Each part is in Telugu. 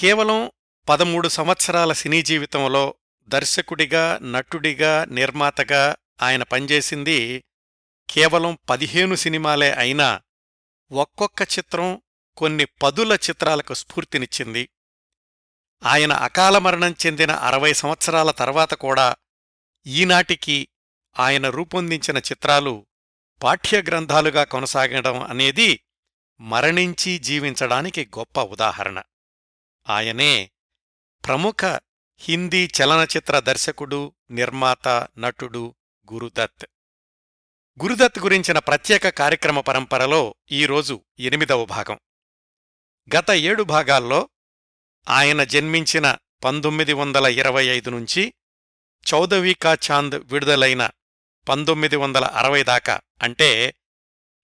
కేవలం పదమూడు సంవత్సరాల సినీ జీవితంలో దర్శకుడిగా నటుడిగా నిర్మాతగా ఆయన పనిచేసింది కేవలం పదిహేను సినిమాలే అయినా ఒక్కొక్క చిత్రం కొన్ని పదుల చిత్రాలకు స్ఫూర్తినిచ్చింది. ఆయన అకాల మరణం చెందిన అరవై సంవత్సరాల తర్వాత కూడా ఈనాటికి ఆయన రూపొందించిన చిత్రాలు పాఠ్యగ్రంథాలుగా కొనసాగడం అనేది మరణించి జీవించడానికి గొప్ప ఉదాహరణ. ఆయనే ప్రముఖ హిందీ చలనచిత్ర దర్శకుడు నిర్మాత నటుడు గురుదత్. గురుదత్ గురించిన ప్రత్యేక కార్యక్రమ పరంపరలో ఈరోజు ఎనిమిదవ భాగం. గత ఏడు భాగాల్లో ఆయన జన్మించిన పంతొమ్మిది వందల ఇరవై ఐదు నుంచి చౌదవీకా చాంద్ విడుదలైన పంతొమ్మిది వందల అరవై దాకా అంటే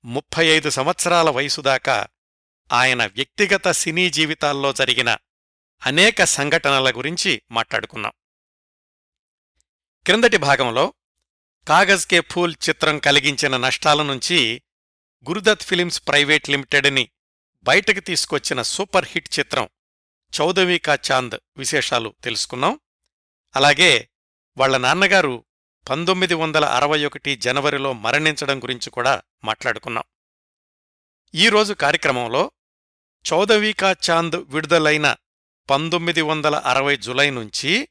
ముప్పై ఐదు సంవత్సరాల వయసు దాకా ఆయన వ్యక్తిగత సినీ జీవితాల్లో జరిగిన అనేక సంఘటనల గురించి మాట్లాడుకున్నాం. క్రిందటి భాగంలో కాగజ్ కే ఫూల్ చిత్రం కలిగించిన నష్టాల నుంచి గురుదత్ ఫిలిమ్స్ ప్రైవేట్ లిమిటెడ్ని బయటకు తీసుకొచ్చిన సూపర్ హిట్ చిత్రం చౌదవీకా చాంద్ విశేషాలు తెలుసుకున్నాం. అలాగే వాళ్ళ నాన్నగారు పంతొమ్మిది వందల అరవై ఒకటి జనవరిలో మరణించడం గురించి కూడా మాట్లాడుకున్నాం. ఈరోజు కార్యక్రమంలో చౌదవికా చాంద్ విడుదలైన పంతొమ్మిది వందల అరవై జులై నుంచి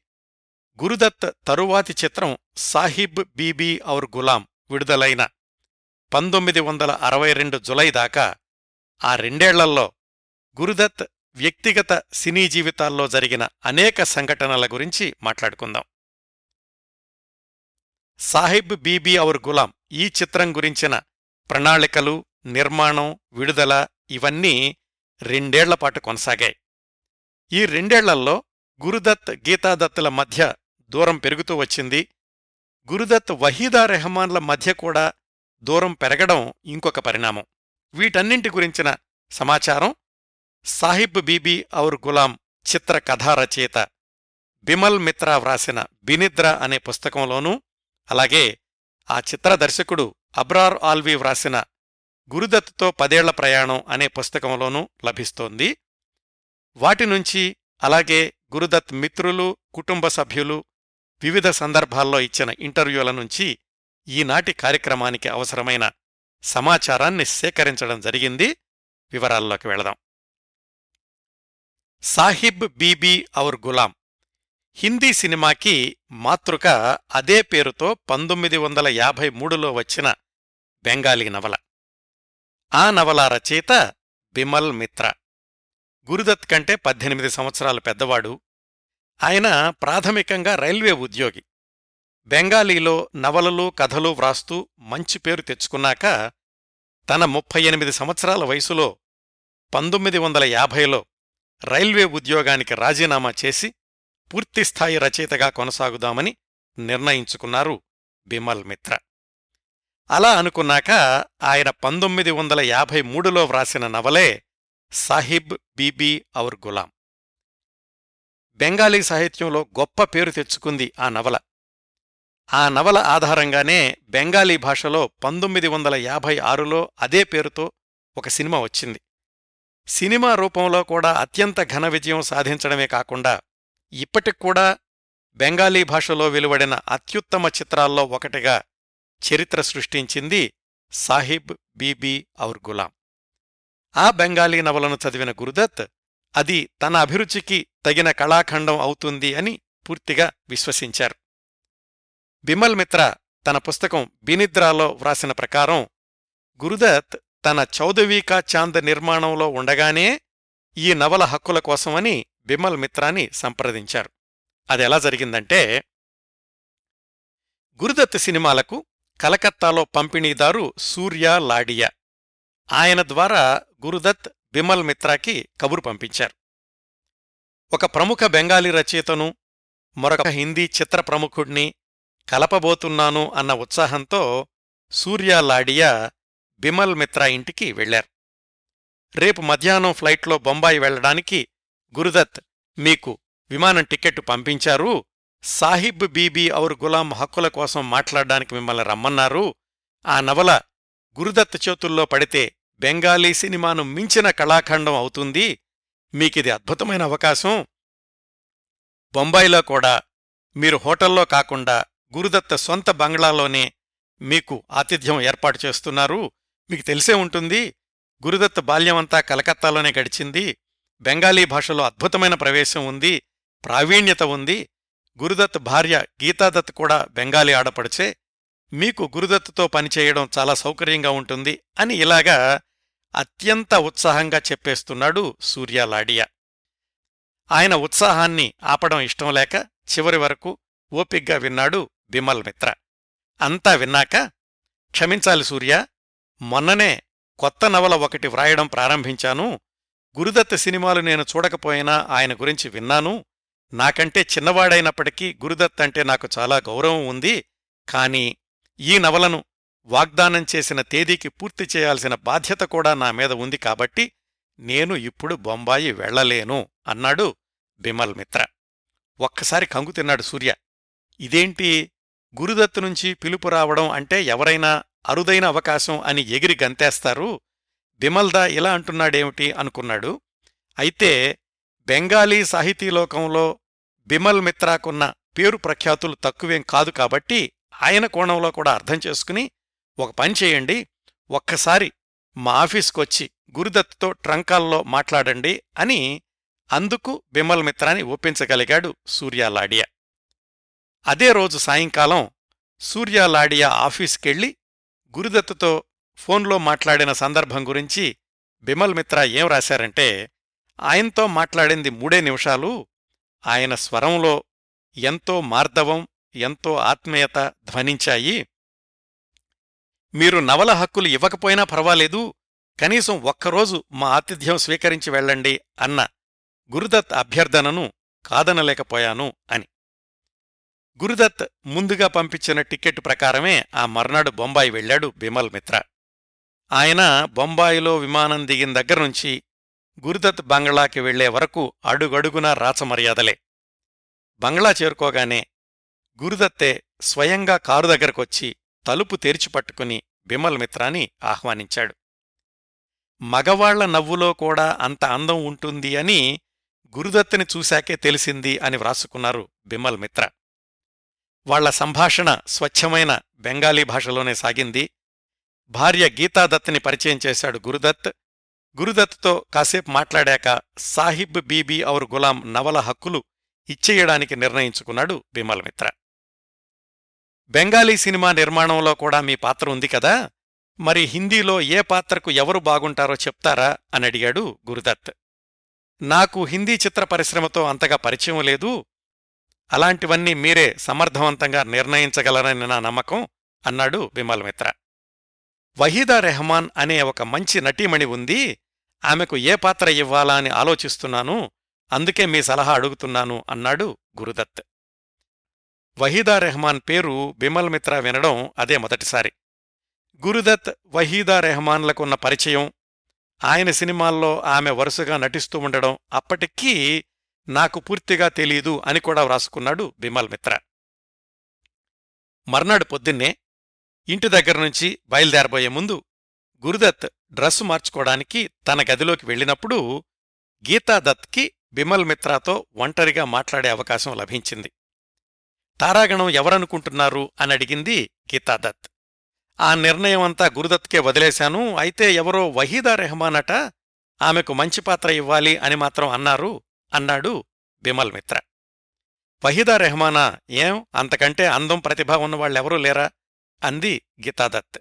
గురుదత్ తరువాతి చిత్రం సాహిబ్ బీబీ ఔర్ గులాం విడుదలైన పంతొమ్మిది వందల అరవై రెండు జులై దాకా ఆ రెండేళ్ళల్లో గురుదత్ వ్యక్తిగత సినీ జీవితాల్లో జరిగిన అనేక సంఘటనల గురించి మాట్లాడుకుందాం. సాహిబ్ బీబీ ఔర్ గులాం ఈ చిత్రం గురించిన ప్రణాళికలు నిర్మాణం విడుదల ఇవన్నీ రెండేళ్ళపాటు కొనసాగాయి. ఈ రెండేళ్ళల్లో గురుదత్ గీతాదత్తుల మధ్య దూరం పెరుగుతూ వచ్చింది. గురుదత్ వహీదా రెహమాన్ల మధ్య కూడా దూరం పెరగడం ఇంకొక పరిణామం. వీటన్నింటి గురించిన సమాచారం సాహిబ్ బీబీ ఔర్ గులాం చిత్ర కథారచయిత బిమల్ మిత్రా వ్రాసిన బినిద్ర అనే పుస్తకంలోనూ అలాగే ఆ చిత్ర దర్శకుడు అబ్రార్ ఆల్వీ వ్రాసిన గురుదత్తుతో పదేళ్ళ ప్రయాణం అనే పుస్తకంలోనూ లభిస్తోంది. వాటి నుంచి అలాగే గురుదత్ మిత్రులు కుటుంబ సభ్యులు వివిధ సందర్భాల్లో ఇచ్చిన ఇంటర్వ్యూల నుంచి ఈనాటి కార్యక్రమానికి అవసరమైన సమాచారాన్ని సేకరించడం జరిగింది. వివరాల్లోకి వెళదాం. సాహిబ్ బీబీ ఔర్ గులాం హిందీ సినిమాకి మాతృక అదే పేరుతో పంతొమ్మిది వందల యాభై మూడులో వచ్చిన బెంగాలీ నవల. ఆ నవల రచయిత బిమల్ మిత్ర. గురుదత్ కంటే పద్దెనిమిది సంవత్సరాలు పెద్దవాడు. ఆయన ప్రాథమికంగా రైల్వే ఉద్యోగి. బెంగాలీలో నవలలు కథలు వ్రాస్తూ మంచి పేరు తెచ్చుకున్నాక తన ముప్పై ఎనిమిది సంవత్సరాల వయసులో పంతొమ్మిది వందల యాభైలో రైల్వే ఉద్యోగానికి రాజీనామా చేసి పూర్తిస్థాయి రచయితగా కొనసాగుదామని నిర్ణయించుకున్నారు బిమల్ మిత్ర. అలా అనుకున్నాక ఆయన పంతొమ్మిది వందల యాభై మూడులో వ్రాసిన నవలే సాహిబ్ బీబీ ఔర్ గులాం. బెంగాలీ సాహిత్యంలో గొప్ప పేరు తెచ్చుకుంది ఆ నవల. ఆ నవల ఆధారంగానే బెంగాలీ భాషలో పంతొమ్మిది వందల యాభై ఆరులో అదే పేరుతో ఒక సినిమా వచ్చింది. సినిమా రూపంలో కూడా అత్యంత ఘన విజయం సాధించడమే కాకుండా ఇప్పటికూడా బెంగాలీ భాషలో వెలువడిన అత్యుత్తమ చిత్రాల్లో ఒకటిగా చరిత్ర సృష్టించింది సాహిబ్ బీబీ ఔర్ గులాం. ఆ బెంగాలీ నవలను చదివిన గురుదత్ అది తన అభిరుచికి తగిన కళాఖండం అవుతుంది అని పూర్తిగా విశ్వసించారు. బిమల్ మిత్ర తన పుస్తకం బినిద్రాలో వ్రాసిన ప్రకారం గురుదత్ తన చౌదవీకా చాంద్ నిర్మాణంలో ఉండగానే ఈ నవల హక్కుల కోసమని బిమల్ మిత్రాని సంప్రదించారు. అదెలా జరిగిందంటే గురుదత్ సినిమాలకు కలకత్తాలో పంపిణీదారు సూర్య లాడియా. ఆయన ద్వారా గురుదత్ బిమల్ మిత్రాకి కబురు పంపించారు. ఒక ప్రముఖ బెంగాలీ రచయితను మరొక హిందీ చిత్ర ప్రముఖుణ్ణి కలపబోతున్నాను అన్న ఉత్సాహంతో సూర్య లాడియా బిమల్ మిత్రా ఇంటికి వెళ్ళారు రేపు మధ్యాహ్నం ఫ్లైట్లో బొంబాయి వెళ్ళడానికి గురుదత్ మీకు విమానం టిక్కెట్టు పంపించారు సాహిబ్ బీబీ ఔర్ గులాం హక్కుల కోసం మాట్లాడడానికి మిమ్మల్ని రమ్మన్నారు. ఆ నవల గురుదత్ చేతుల్లో పడితే బెంగాలీ సినిమాను మించిన కళాఖండం అవుతుంది. మీకిది అద్భుతమైన అవకాశం. బొంబాయిలో కూడా మీరు హోటల్లో కాకుండా గురుదత్త సొంత బంగ్లాలోనే మీకు ఆతిథ్యం ఏర్పాటు చేస్తున్నారు. మీకు తెలిసే ఉంటుంది గురుదత్త బాల్యమంతా కలకత్తాలోనే గడిచింది. బెంగాలీ భాషలో అద్భుతమైన ప్రవేశం ఉంది ప్రావీణ్యత ఉంది. గురుదత్ భార్య గీతాదత్ కూడా బెంగాలీ ఆడపడిచే మీకు గురుదత్తుతో పనిచేయడం చాలా సౌకర్యంగా ఉంటుంది అని ఇలాగా అత్యంత ఉత్సాహంగా చెప్పేస్తున్నాడు సూర్యాలాడియా ఆయన ఉత్సాహాన్ని ఆపడం ఇష్టం లేక చివరి వరకు ఓపిగ్గా విన్నాడు బిమల్ మిత్ర. అంతా విన్నాక క్షమించాలి సూర్య మొన్ననే కొత్త నవల ఒకటి వ్రాయడం ప్రారంభించాను గురుదత్త సినిమాలు నేను చూడకపోయినా ఆయన గురించి విన్నాను నాకంటే చిన్నవాడైనప్పటికీ గురుదత్ అంటే నాకు చాలా గౌరవం ఉంది. కాని ఈ నవలను వాగ్దానం చేసిన తేదీకి పూర్తి చేయాల్సిన బాధ్యత కూడా నా మీద ఉంది కాబట్టి నేను ఇప్పుడు బొంబాయి వెళ్ళలేను అన్నాడు బిమల్ మిత్ర. ఒక్కసారి కంగు తిన్నాడు సూర్య. ఇదేంటి? గురుదత్తు నుంచి పిలుపు రావడం అంటే ఎవరైనా అరుదైన అవకాశం అని ఎగిరి గంతేస్తారు? బిమల్దా ఇలా అంటున్నాడేమిటి అనుకున్నాడు. అయితే బెంగాలీ సాహితీలోకంలో బిమల్ మిత్రాకున్న పేరు ప్రఖ్యాతులు తక్కువేం కాదు కాబట్టి ఆయన కోణంలో కూడా అర్థం చేసుకుని ఒక పని చేయండి ఒక్కసారి మా ఆఫీస్కొచ్చి గురుదత్తుతో ట్రంకాల్లో మాట్లాడండి అని అందుకు బిమల్ మిత్రాని ఒప్పించగలిగాడు సూర్యాలాడియా అదే రోజు సాయంకాలం సూర్యాలాడియా ఆఫీస్కెళ్ళి గురుదత్తుతో ఫోన్లో మాట్లాడిన సందర్భం గురించి బిమల్ మిత్రా ఏం రాశారంటే ఆయనతో మాట్లాడింది మూడే నిమిషాలు. ఆయన స్వరంలో ఎంతో మార్దవం ఎంతో ఆత్మీయత ధ్వనించాయి. మీరు నవల హక్కులు ఇవ్వకపోయినా పర్వాలేదు కనీసం ఒక్కరోజు మా ఆతిథ్యం స్వీకరించి వెళ్ళండి అన్న గురుదత్ అభ్యర్థనను కాదనలేకపోయాను అని. గురుదత్ ముందుగా పంపించిన టిక్కెట్ ప్రకారమే ఆ మర్నాడు బొంబాయి వెళ్ళాడు బిమల్ మిత్ర. ఆయన బొంబాయిలో విమానం దిగిన దగ్గర్నుంచి గురుదత్ బంగ్లాకి వెళ్ళే వరకు అడుగడుగునా రాచమర్యాదలే. బంగ్లా చేరుకోగానే గురుదత్తే స్వయంగా కారు దగ్గరకొచ్చి తలుపు తెరిచి పట్టుకుని బిమల్ మిత్రాని ఆహ్వానించాడు. మగవాళ్ళ నవ్వులో కూడా అంత అందం ఉంటుంది అని గురుదత్తుని చూశాకే తెలిసింది అని వ్రాసుకున్నారు బిమల్ మిత్ర. వాళ్ళ సంభాషణ స్వచ్ఛమైన బెంగాలీ భాషలోనే సాగింది. భార్య గీతాదత్ని పరిచయం చేశాడు గురుదత్. గురుదత్తో కాసేపు మాట్లాడాక సాహిబ్ బీబీ ఔర్ గులాం నవల హక్కులు ఇచ్చేయడానికి నిర్ణయించుకున్నాడు బిమల్మిత్ర బెంగాలీ సినిమా నిర్మాణంలో కూడా మీ పాత్ర ఉంది కదా? మరి హిందీలో ఏ పాత్రకు ఎవరు బాగుంటారో చెప్తారా? అని అడిగాడు గురుదత్. నాకు హిందీ చిత్ర పరిశ్రమతో అంతగా పరిచయం లేదు. అలాంటివన్నీ మీరే సమర్థవంతంగా నిర్ణయించగలరని నా నమ్మకం అన్నాడు బిమల్మిత్ర వహీదా రెహమాన్ అనే ఒక మంచి నటీమణి ఉంది. ఆమెకు ఏ పాత్ర ఇవ్వాలా అని ఆలోచిస్తున్నాను అందుకే మీ సలహా అడుగుతున్నాను అన్నాడు గురుదత్. వహీదా రెహమాన్ పేరు బిమల్ మిత్ర వినడం అదే మొదటిసారి. గురుదత్ వహీదా రెహమాన్లకున్న పరిచయం ఆయన సినిమాల్లో ఆమె వరుసగా నటిస్తూ ఉండడం అప్పటికీ నాకు పూర్తిగా తెలీదు అని కూడా వ్రాసుకున్నాడు బిమల్ మిత్ర. మర్నాడు పొద్దున్నే ఇంటి దగ్గర్నుంచి బయలుదేరబోయే ముందు గురుదత్ డ్రస్సు మార్చుకోవడానికి తన గదిలోకి వెళ్ళినప్పుడు గీతాదత్కి బిమల్ మిత్రాతో ఒంటరిగా మాట్లాడే అవకాశం లభించింది. తారాగణం ఎవరనుకుంటున్నారు అని అడిగింది గీతాదత్. ఆ నిర్ణయమంతా గురుదత్కే వదిలేశాను అయితే ఎవరో వహీదా రెహమాన్ అట ఆమెకు మంచి పాత్ర ఇవ్వాలి అని మాత్రం అన్నారు అన్నాడు బిమల్ మిత్ర. వహీదా రెహమానా ఏం? అంతకంటే అందం ప్రతిభ ఉన్నవాళ్ళెవరూ లేరా? అంది గీతాదత్.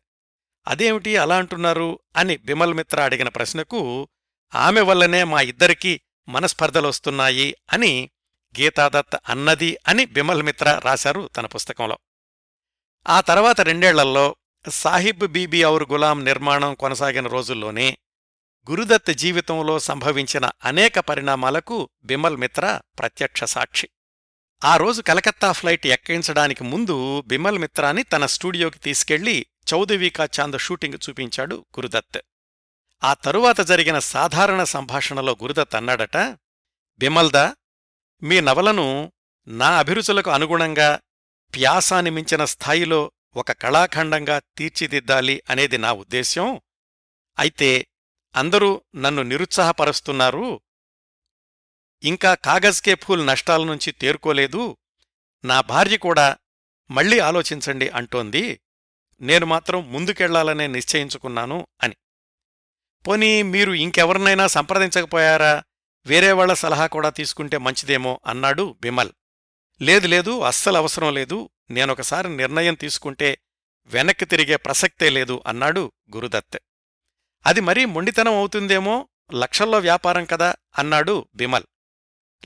అదేమిటి అలా అంటున్నారు అని బిమల్ మిత్ర అడిగిన ప్రశ్నకు ఆమె వల్లనే మా ఇద్దరికీ మనస్పర్ధలొస్తున్నాయి అని గీతాదత్ అన్నది అని బిమల్ మిత్ర రాశారు తన పుస్తకంలో. ఆ తర్వాత రెండేళ్ళలో సాహిబ్ బీబీ ఔర్ గులాం నిర్మాణం కొనసాగిన రోజుల్లోనే గురుదత్ జీవితంలో సంభవించిన అనేక పరిణామాలకు బిమల్ మిత్ర ప్రత్యక్ష సాక్షి. ఆ రోజు కలకత్తా ఫ్లైట్ ఎక్కించడానికి ముందు బిమల్ మిత్రాని తన స్టూడియోకి తీసుకెళ్ళి చౌదవి కా చాంద్ షూటింగ్ చూపించాడు గురుదత్. ఆ తరువాత జరిగిన సాధారణ సంభాషణలో గురుదత్ అన్నాడట బిమల్దా మీ నవలను నా అభిరుచులకు అనుగుణంగా ప్యాసాని మించిన స్థాయిలో ఒక కళాఖండంగా తీర్చిదిద్దాలి అనేది నా ఉద్దేశ్యం. అయితే అందరూ నన్ను నిరుత్సాహపరుస్తున్నారు. ఇంకా కాగజ్కే ఫూల్ నష్టాల నుంచి తేరుకోలేదు. నా భార్య కూడా మళ్ళీ ఆలోచించండి అంటోంది. నేను మాత్రం ముందుకెళ్ళాలనే నిశ్చయించుకున్నాను అని. పోనీ మీరు ఇంకెవరినైనా సంప్రదించకపోయారా? వేరే వాళ్ళ సలహా కూడా తీసుకుంటే మంచిదేమో అన్నాడు బిమల్ లేదు లేదు అస్సలు అవసరం లేదు. నేనొకసారి నిర్ణయం తీసుకుంటే వెనక్కి తిరిగే ప్రసక్తే లేదు అన్నాడు గురుదత్. అది మరీ మొండితనం అవుతుందేమో? లక్షల్లో వ్యాపారం కదా అన్నాడు బిమల్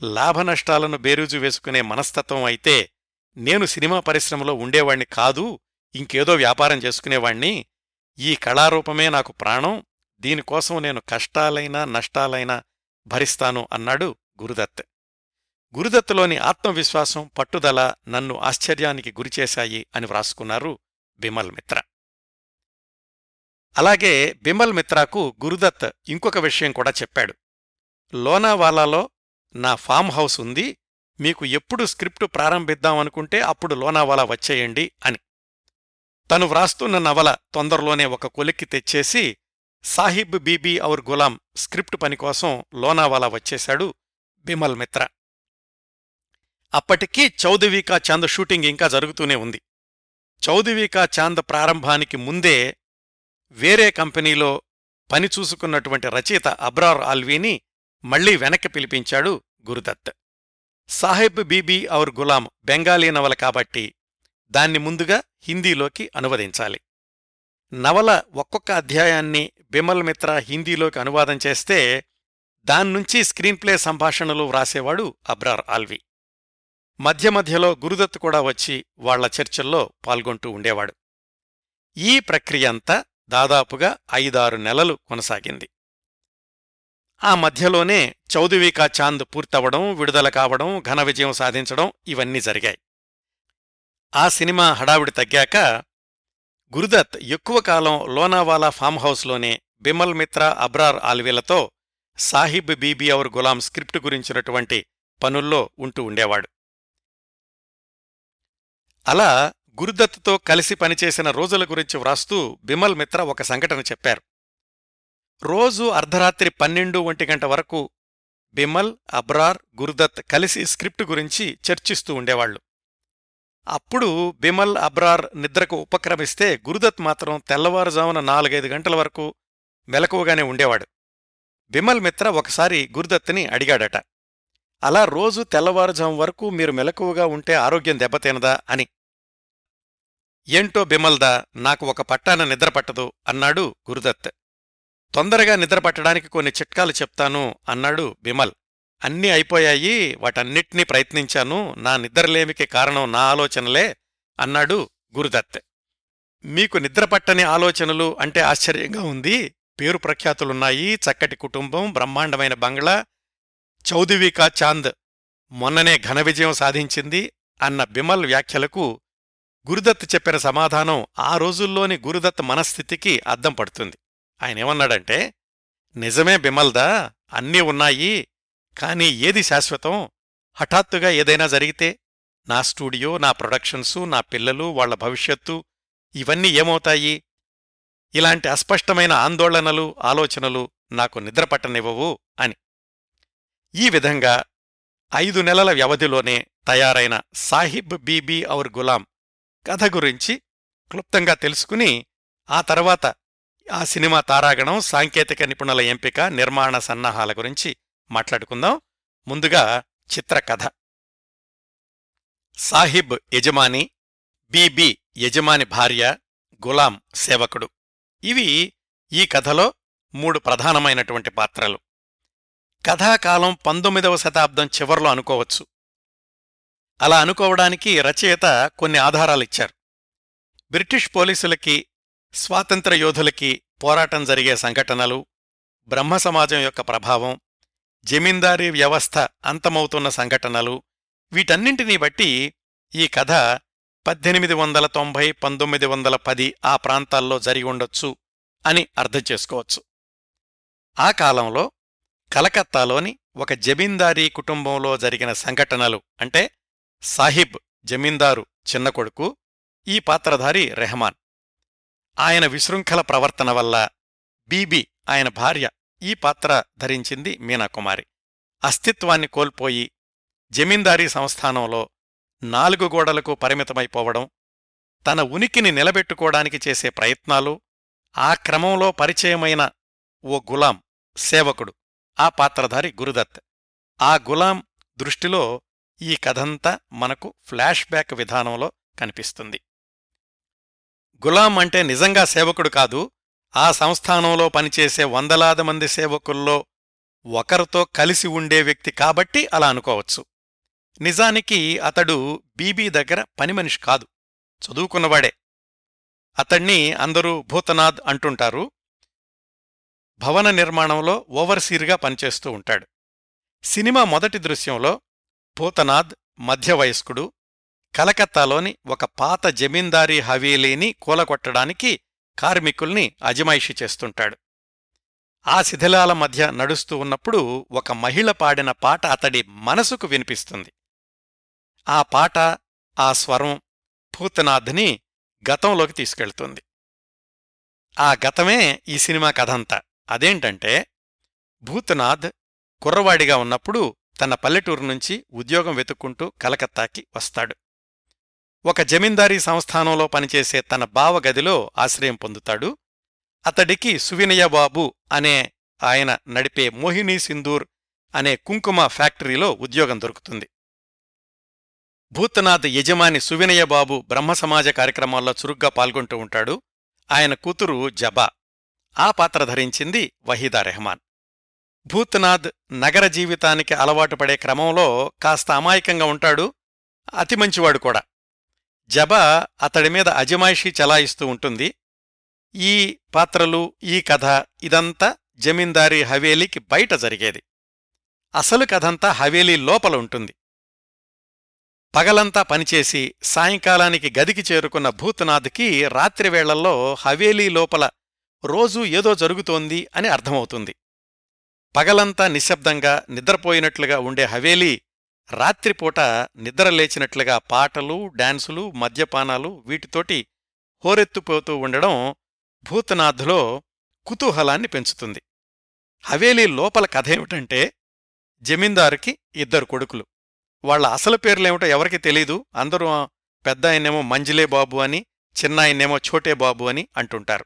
లాభనష్టాలను బేరీజు వేసుకునే మనస్తత్వం అయితే నేను సినిమా పరిశ్రమలో ఉండేవాణ్ణి కాదు ఇంకేదో వ్యాపారం చేసుకునేవాణ్ణి. ఈ కళారూపమే నాకు ప్రాణం. దీనికోసం నేను కష్టాలైనా నష్టాలైనా భరిస్తాను అన్నాడు గురుదత్. గురుదత్తులోని ఆత్మవిశ్వాసం పట్టుదల నన్ను ఆశ్చర్యానికి గురిచేశాయి అని వ్రాసుకున్నారు బిమల్ మిత్ర. అలాగే బిమల్ మిత్రాకు గురుదత్ ఇంకొక విషయం కూడా చెప్పాడు. లోనావాలాలో నా ఫామ్ హౌస్ ఉంది. మీకు ఎప్పుడు స్క్రిప్టు ప్రారంభిద్దామనుకుంటే అప్పుడు లోనావాలా వచ్చేయండి అని. తను వ్రాస్తున్న నవల తొందరలోనే ఒక కొలిక్కి తెచ్చేసి సాహిబ్ బీబీ ఔర్ గులాం స్క్రిప్ట్ పనికోసం లోనావాలా వచ్చేశాడు బిమల్ మిత్ర. అప్పటికీ చౌదవీకా చాంద్ షూటింగ్ ఇంకా జరుగుతూనే ఉంది. చౌదవీకా చాంద్ ప్రారంభానికి ముందే వేరే కంపెనీలో పని చూసుకున్నటువంటి రచయిత అబ్రార్ ఆల్వీని మళ్ళీ వెనక్కి పిలిపించాడు గురుదత్. సాహెబ్ బీబీ ఔర్ గులాం బెంగాలీ నవల కాబట్టి దాన్ని ముందుగా హిందీలోకి అనువదించాలి. నవల ఒక్కొక్క అధ్యాయాన్ని బిమల్ మిత్ర హిందీలోకి అనువాదం చేస్తే దాన్నుంచి స్క్రీన్ప్లే సంభాషణలు వ్రాసేవాడు అబ్రార్ ఆల్వి. మధ్య మధ్యలో గురుదత్ కూడా వచ్చి వాళ్ళ చర్చల్లో పాల్గొంటూ ఉండేవాడు. ఈ ప్రక్రియ అంతా దాదాపుగా ఐదారు నెలలు కొనసాగింది. ఆ మధ్యలోనే చౌదవికా చాంద్ పూర్తవడం విడుదల కావడం ఘన విజయం సాధించడం ఇవన్నీ జరిగాయి. ఆ సినిమా హడావిడి తగ్గాక గురుదత్ ఎక్కువ కాలం లోనావాలా ఫామ్ హౌస్లోనే బిమల్ మిత్ర అబ్రార్ ఆల్వీలతో సాహిబ్ బీబీ అవర్ గులాం స్క్రిప్ట్ గురించినటువంటి పనుల్లో ఉంటూ ఉండేవాడు. అలా గురుదత్తో కలిసి పనిచేసిన రోజుల గురించి వ్రాస్తూ బిమల్ మిత్ర ఒక సంఘటన చెప్పారు. రోజు అర్ధరాత్రి పన్నెండు ఒంటి గంట వరకు బిమల్ అబ్రార్ గురుదత్ కలిసి స్క్రిప్ట్ గురించి చర్చిస్తూ ఉండేవాళ్ళు అప్పుడు బిమల్ అబ్రార్ నిద్రకు ఉపక్రమిస్తే గురుదత్ మాత్రం తెల్లవారుజామున నాలుగైదు గంటల వరకు మెలకువగానే ఉండేవాడు. బిమల్ మిత్ర ఒకసారి గురుదత్ని అడిగాడట అలా రోజు తెల్లవారుజాము వరకు మీరు మెలకువగా ఉంటే ఆరోగ్యం దెబ్బతినదా? అని. ఏంటో బిమల్దా నాకు ఒక పట్టాన నిద్రపట్టదు అన్నాడు గురుదత్. తొందరగా నిద్రపట్టడానికి కొన్ని చిట్కాలు చెప్తాను అన్నాడు బిమల్ అన్నీ అయిపోయాయి. వాటన్నిటినీ ప్రయత్నించాను. నా నిద్రలేమికి కారణం నా ఆలోచనలే అన్నాడు గురుదత్. మీకు నిద్రపట్టని ఆలోచనలు అంటే ఆశ్చర్యంగా ఉంది. పేరు ప్రఖ్యాతులున్నాయి. చక్కటి కుటుంబం బ్రహ్మాండమైన బంగ్లా. చౌదివికా చాంద్ మొన్ననే ఘన విజయం సాధించింది అన్న బిమల్ వ్యాఖ్యలకు గురుదత్ చెప్పిన సమాధానం ఆ రోజుల్లోని గురుదత్ మనస్థితికి అద్దం పడుతుంది. ఆయనేమన్నాడంటే నిజమే బిమల్దా? అన్నీ ఉన్నాయి. కాని ఏది శాశ్వతం? హఠాత్తుగా ఏదైనా జరిగితే నా స్టూడియో నా ప్రొడక్షన్సు నా పిల్లలు వాళ్ళ భవిష్యత్తు ఇవన్నీ ఏమవుతాయి? ఇలాంటి అస్పష్టమైన ఆందోళనలు ఆలోచనలు నాకు నిద్రపట్టనివ్వవు అని. ఈ విధంగా ఐదు నెలల వ్యవధిలోనే తయారైన సాహిబ్ బీబీ ఔర్ గులాం కథ గురించి క్లుప్తంగా తెలుసుకుని ఆ తర్వాత ఆ సినిమా తారాగణం సాంకేతిక నిపుణుల ఎంపిక నిర్మాణ సన్నాహాల గురించి మాట్లాడుకుందాం. ముందుగా చిత్రకథ. సాహిబ్ యజమాని బీబీ యజమాని భార్య గులాం సేవకుడు. ఇవి ఈ కథలో మూడు ప్రధానమైనటువంటి పాత్రలు. కథాకాలం పంతొమ్మిదవ శతాబ్దం చివర్లో అనుకోవచ్చు. అలా అనుకోవడానికి రచయిత కొన్ని ఆధారాలిచ్చారు బ్రిటిష్ పోలీసులకి స్వాతంత్ర యోధులకి పోరాటం జరిగే సంఘటనలు బ్రహ్మ సమాజం యొక్క ప్రభావం జమీందారీ వ్యవస్థ అంతమవుతున్న సంఘటనలు వీటన్నింటినీ బట్టి ఈ కథ పద్దెనిమిది వందల తొంభై పంతొమ్మిది వందల పది ఆ ప్రాంతాల్లో జరిగి ఉండొచ్చు అని అర్థం చేసుకోవచ్చు. ఆ కాలంలో కలకత్తాలోని ఒక జమీందారీ కుటుంబంలో జరిగిన సంఘటనలు అంటే సాహిబ్ జమీందారు చిన్న కొడుకు ఈ పాత్రధారి రెహమాన్. ఆయన విశృంఖల ప్రవర్తన వల్ల బీబీ ఆయన భార్య ఈ పాత్ర ధరించింది మీనాకుమారి. అస్తిత్వాన్ని కోల్పోయి జమీందారీ సంస్థానంలో నాలుగు గోడలకు పరిమితమైపోవడం తన ఉనికిని నిలబెట్టుకోవడానికి చేసే ప్రయత్నాలు ఆ క్రమంలో పరిచయమైన ఓ గులాం సేవకుడు ఆ పాత్రధారి గురుదత్. ఆ గులాం దృష్టిలో ఈ కథంతా మనకు ఫ్లాష్ బ్యాక్ విధానంలో కనిపిస్తుంది. గులాం అంటే నిజంగా సేవకుడు కాదు ఆ సంస్థానంలో పనిచేసే వందలాది మంది సేవకుల్లో ఒకరితో కలిసి ఉండే వ్యక్తి కాబట్టి అలా అనుకోవచ్చు. నిజానికి అతడు బీబీ దగ్గర పనిమనిషి కాదు చదువుకున్నవాడే. అతణ్ణి అందరూ భూతనాథ్ అంటుంటారు. భవన నిర్మాణంలో ఓవర్సీర్గా పనిచేస్తూ ఉంటాడు. సినిమా మొదటి దృశ్యంలో భూతనాథ్ మధ్యవయస్కుడు కలకత్తాలోని ఒక పాత జమీందారీ హవేలీని కూలగొట్టడానికి కార్మికుల్ని అజమాయిషి చేస్తుంటాడు. ఆ శిథిలాల మధ్య నడుస్తూ ఉన్నప్పుడు ఒక మహిళ పాడిన పాట అతడి మనసుకు వినిపిస్తుంది. ఆ పాట ఆ స్వరం భూతనాథ్ని గతంలోకి తీసుకెళ్తుంది. ఆ గతమే ఈ సినిమా కథంతా. అదేంటంటే భూతనాథ్ కుర్రవాడిగా ఉన్నప్పుడు తన పల్లెటూరు నుంచి ఉద్యోగం వెతుక్కుంటూ కలకత్తాకి వస్తాడు. ఒక జమీందారీ సంస్థానంలో పనిచేసే తన బావ గదిలో ఆశ్రయం పొందుతాడు. అతడికి సువినయబాబు అనే ఆయన నడిపే మోహినీ సింధూర్ అనే కుంకుమ ఫ్యాక్టరీలో ఉద్యోగం దొరుకుతుంది. భూతనాథ్ యజమాని సువినయబాబు బ్రహ్మసమాజ కార్యక్రమాల్లో చురుగ్గా పాల్గొంటూ ఉంటాడు. ఆయన కూతురు జబా. ఆ పాత్ర ధరించింది వహీదా రెహమాన్. భూతనాథ్ నగర జీవితానికి అలవాటు పడే క్రమంలో కాస్త అమాయకంగా ఉంటాడు. అతి మంచివాడు కూడా. జబా అతడి మీద అజమాయిషీ చలాయిస్తూ ఉంటుంది. ఈ పాత్రలు ఈ కథ ఇదంతా జమీందారీ హవేలీకి బయట జరిగేది. అసలు కథంతా హవేలీ లోపల ఉంటుంది. పగలంతా పనిచేసి సాయంకాలానికి గదికి చేరుకున్న భూతనాథ్కి రాత్రివేళల్లో హవేలీ లోపల రోజూ ఏదో జరుగుతోంది అని అర్థమవుతుంది. పగలంతా నిశ్శబ్దంగా నిద్రపోయినట్లుగా ఉండే హవేలీ రాత్రిపూట నిద్రలేచినట్లుగా పాటలు డాన్సులు మద్యపానాలు వీటితోటి హోరెత్తుపోతూ ఉండడం భూతనాథ్లో కుతూహలాన్ని పెంచుతుంది. హవేలీ లోపల కథేమిటంటే జమీందారుకి ఇద్దరు కొడుకులు. వాళ్ళ అసలు పేర్లేమిటో ఎవరికి తెలీదు. అందరూ పెద్ద ఆయనేమో మంజిలే బాబు అని చిన్నాయనేమో ఛోటే బాబు అని అంటుంటారు.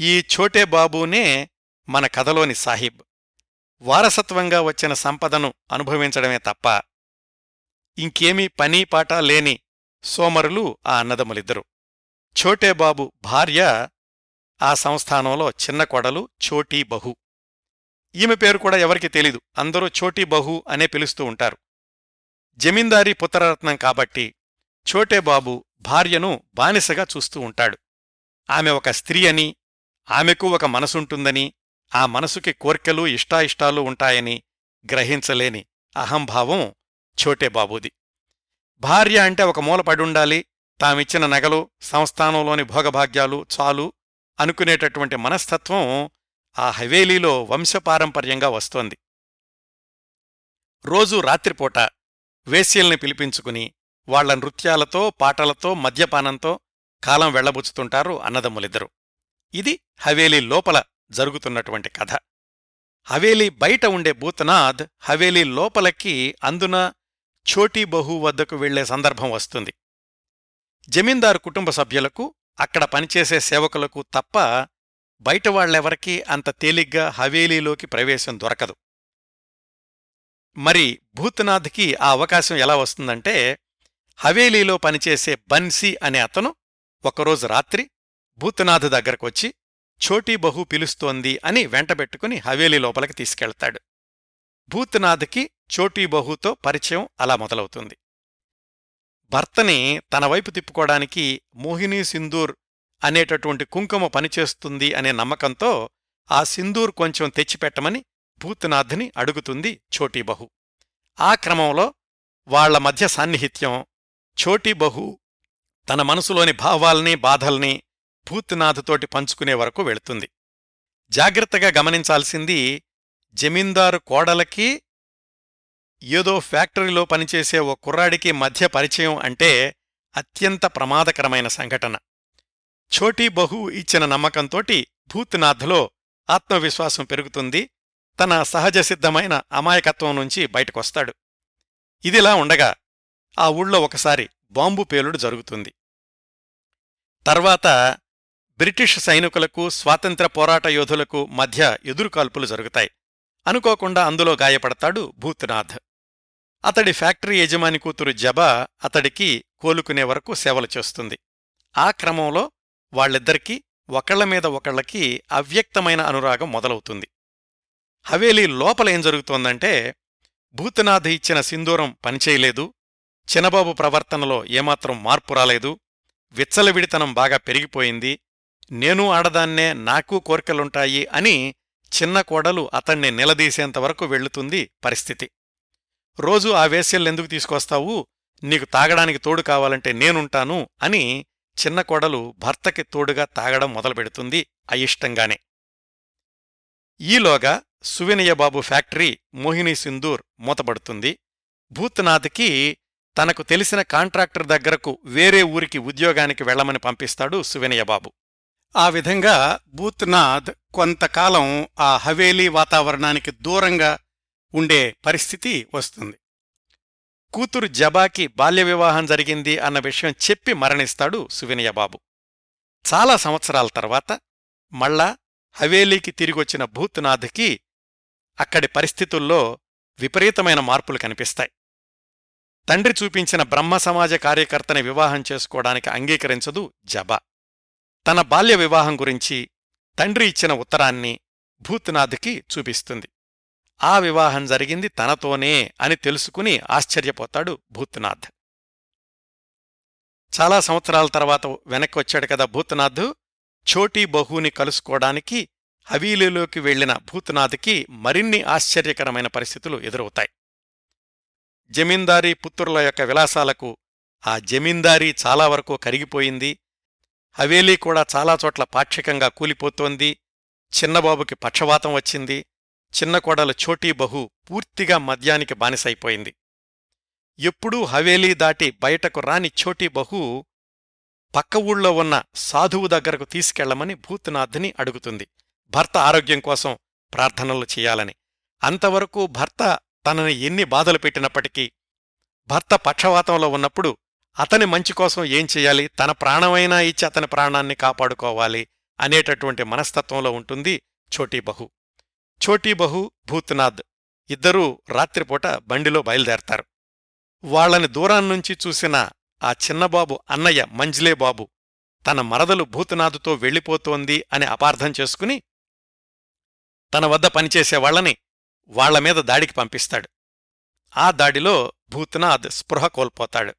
ఈ ఛోటే బాబునే మన కథలోని సాహిబ్. వారసత్వంగా వచ్చిన సంపదను అనుభవించడమే తప్ప ఇంకేమీ పనీ పాట లేని సోమరులు ఆ అన్నదమ్ములిద్దరు. ఛోటేబాబు భార్య ఆ సంస్థానంలో చిన్న కొడలు చోటీ బహు. ఈమె పేరు కూడా ఎవరికి తెలీదు. అందరూ చోటీ బహు అనే పిలుస్తూ ఉంటారు. జమీందారీ పుత్రరత్నం కాబట్టి ఛోటేబాబు భార్యను బానిసగా చూస్తూ ఉంటాడు. ఆమె ఒక స్త్రీ అని ఆమెకు ఒక మనసుంటుందని ఆ మనసుకి కోర్కెలు ఇష్టాయిష్టాలు ఉంటాయని గ్రహించలేని అహంభావం ఛోటేబాబుది భార్య అంటే ఒక మూలపడుండాలి తామిచ్చిన నగలు సంస్థానంలోని భోగభాగ్యాలు చాలు అనుకునేటటువంటి మనస్తత్వం ఆ హవేలీలో వంశపారంపర్యంగా వస్తోంది. రోజూ రాత్రిపూట వేశ్యల్ని పిలిపించుకుని వాళ్ళ నృత్యాలతో పాటలతో మద్యపానంతో కాలం వెళ్ళబుచ్చుతుంటారు అన్నదమ్ములిద్దరు. ఇది హవేలీ లోపల జరుగుతున్నటువంటి కథ. హవేలీ బయట ఉండే భూతనాథ్ హవేలీ లోపలకి అందున ఛోటీ బహు వద్దకు వెళ్ళే సందర్భం వస్తుంది. జమీందారు కుటుంబ సభ్యులకు అక్కడ పనిచేసే సేవకులకు తప్ప బయట వాళ్ళెవరికీ అంత తేలిగ్గా హవేలీలోకి ప్రవేశం దొరకదు. మరి భూతనాథ్కి ఆ అవకాశం ఎలా వస్తుందంటే హవేలీలో పనిచేసే బన్సీ అనే అతను ఒకరోజు రాత్రి భూతనాథ్ దగ్గరకొచ్చి ఛోటీ బహు పిలుస్తోంది అని వెంటబెట్టుకుని హవేలీ లోపలికి తీసుకెళ్తాడు. భూత్నాథ్కి చోటీ బహుతో పరిచయం అలా మొదలవుతుంది. భర్తని తన వైపు తిప్పుకోవడానికి మోహినీ సింధూర్ అనేటటువంటి కుంకుమ పనిచేస్తుంది అనే నమ్మకంతో ఆ సింధూర్ కొంచెం తెచ్చిపెట్టమని భూత్నాథ్ని అడుగుతుంది చోటీబహు ఆ క్రమంలో వాళ్ళ మధ్య సాన్నిహిత్యం చోటీబహు తన మనసులోని భావాల్ని బాధల్ని భూత్నాథ్తోటి పంచుకునే వరకు వెళుతుంది. జాగ్రత్తగా గమనించాల్సింది జమీందారు కోడలకి ఏదో ఫ్యాక్టరీలో పనిచేసే ఓ కుర్రాడికి మధ్య పరిచయం అంటే అత్యంత ప్రమాదకరమైన సంఘటన. ఛోటీ బహు ఇచ్చిన నమ్మకంతోటి భూత్నాథ్లో ఆత్మవిశ్వాసం పెరుగుతుంది. తన సహజసిద్ధమైన అమాయకత్వం నుంచి బయటకొస్తాడు. ఇదిలా ఉండగా ఆ ఊళ్ళో ఒకసారి బాంబు పేలుడు జరుగుతుంది. తర్వాత బ్రిటిష్ సైనికులకు స్వాతంత్ర పోరాట యోధులకు మధ్య ఎదురుకాల్పులు జరుగుతాయి. అనుకోకుండా అందులో గాయపడతాడు భూత్నాథ్. అతడి ఫ్యాక్టరీ యజమాని కూతురు జబా అతడికి కోలుకునే వరకు సేవలు చేస్తుంది. ఆ క్రమంలో వాళ్ళిద్దరికీ ఒకళ్ళ మీద ఒకళ్ళకి అవ్యక్తమైన అనురాగం మొదలవుతుంది. హవేలీ లోపల ఏం జరుగుతోందంటే భూతనాథ్ ఇచ్చిన సింధూరం పనిచేయలేదు. చినబాబు ప్రవర్తనలో ఏమాత్రం మార్పు రాలేదు. విచ్చలవిడితనం బాగా పెరిగిపోయింది. నేను ఆడదాన్నే నాకు కోరికలుంటాయి అని చిన్న కోడలు అతణ్ణి నిలదీసేంతవరకు వెళ్ళుతుంది పరిస్థితి. రోజూ ఆ వేశ్యల్లెందుకు తీసుకొస్తావు? నీకు తాగడానికి తోడు కావాలంటే నేనుంటాను అని చిన్న కోడలు భర్తకి తోడుగా తాగడం మొదలుపెడుతుంది అయిష్టంగానే. ఈలోగా సువినయబాబు ఫ్యాక్టరీ మోహిని సింధూర్ మూతబడుతుంది భూత్నాథ్కి తనకు తెలిసిన కాంట్రాక్టర్ దగ్గరకు వేరే ఊరికి ఉద్యోగానికి వెళ్ళమని పంపిస్తాడు సువినయబాబు. ఆ విధంగా భూత్నాథ్ కొంతకాలం ఆ హవేలీ వాతావరణానికి దూరంగా ఉండే పరిస్థితి వస్తుంది. కూతురు జబాకి బాల్య వివాహం జరిగింది అన్న విషయం చెప్పి మరణిస్తాడు సువినయబాబు చాలా సంవత్సరాల తర్వాత మళ్ళా హవేలీకి తిరిగొచ్చిన భూత్నాథ్కి అక్కడి పరిస్థితుల్లో విపరీతమైన మార్పులు కనిపిస్తాయి. తండ్రి చూపించిన బ్రహ్మ సమాజ కార్యకర్తని వివాహం చేసుకోవడానికి అంగీకరించదు జబా. తన బాల్య వివాహం గురించి తండ్రి ఇచ్చిన ఉత్తరాన్ని భూత్నాథ్కి చూపిస్తుంది. ఆ వివాహం జరిగింది తనతోనే అని తెలుసుకుని ఆశ్చర్యపోతాడు భూత్నాథ్. చాలా సంవత్సరాల తర్వాత వెనక్కి వచ్చాడు కదా భూత్నాథ్. ఛోటీ బహుని కలుసుకోవడానికి హవీలీలోకి వెళ్ళిన భూత్నాథ్కి మరిన్ని ఆశ్చర్యకరమైన పరిస్థితులు ఎదురవుతాయి. జమీందారీ పుత్రుల యొక్క విలాసాలకు ఆ జమీందారీ చాలా వరకు కరిగిపోయింది. హవేలీ కూడా చాలా చోట్ల పాక్షికంగా కూలిపోతోంది. చిన్నబాబుకి పక్షవాతం వచ్చింది. చిన్న కోడలు చోటీ బహు పూర్తిగా మద్యానికి బానిసైపోయింది. ఎప్పుడూ హవేలీ దాటి బయటకు రాని చోటీ బహు పక్క ఊళ్ళో ఉన్న సాధువు దగ్గరకు తీసుకెళ్ళమని భూత్నాథ్ని అడుగుతుంది. భర్త ఆరోగ్యం కోసం ప్రార్థనలు చేయాలని. అంతవరకు భర్త తనని ఎన్ని బాధలు పెట్టినప్పటికీ భర్త పక్షవాతంలో ఉన్నప్పుడు అతని మంచి కోసం ఏం చెయ్యాలి తన ప్రాణమైనా ఇచ్చి అతని ప్రాణాన్ని కాపాడుకోవాలి అనేటటువంటి మనస్తత్వంలో ఉంటుంది ఛోటీ బహు. ఛోటీ బహు భూత్నాథ్. ఇద్దరూ రాత్రిపూట బండిలో బయలుదేరతారు. వాళ్ళని దూరాన్నుంచి చూసిన ఆ చిన్నబాబు అన్నయ్య మంజ్లే బాబు తన మరదలు భూతనాథుతో వెళ్ళిపోతోంది అని అపార్థం చేసుకుని తన వద్ద పనిచేసేవాళ్ళని వాళ్ళమీద దాడికి పంపిస్తాడు. ఆ దాడిలో భూతనాథ్ స్పృహ కోల్పోతాడు.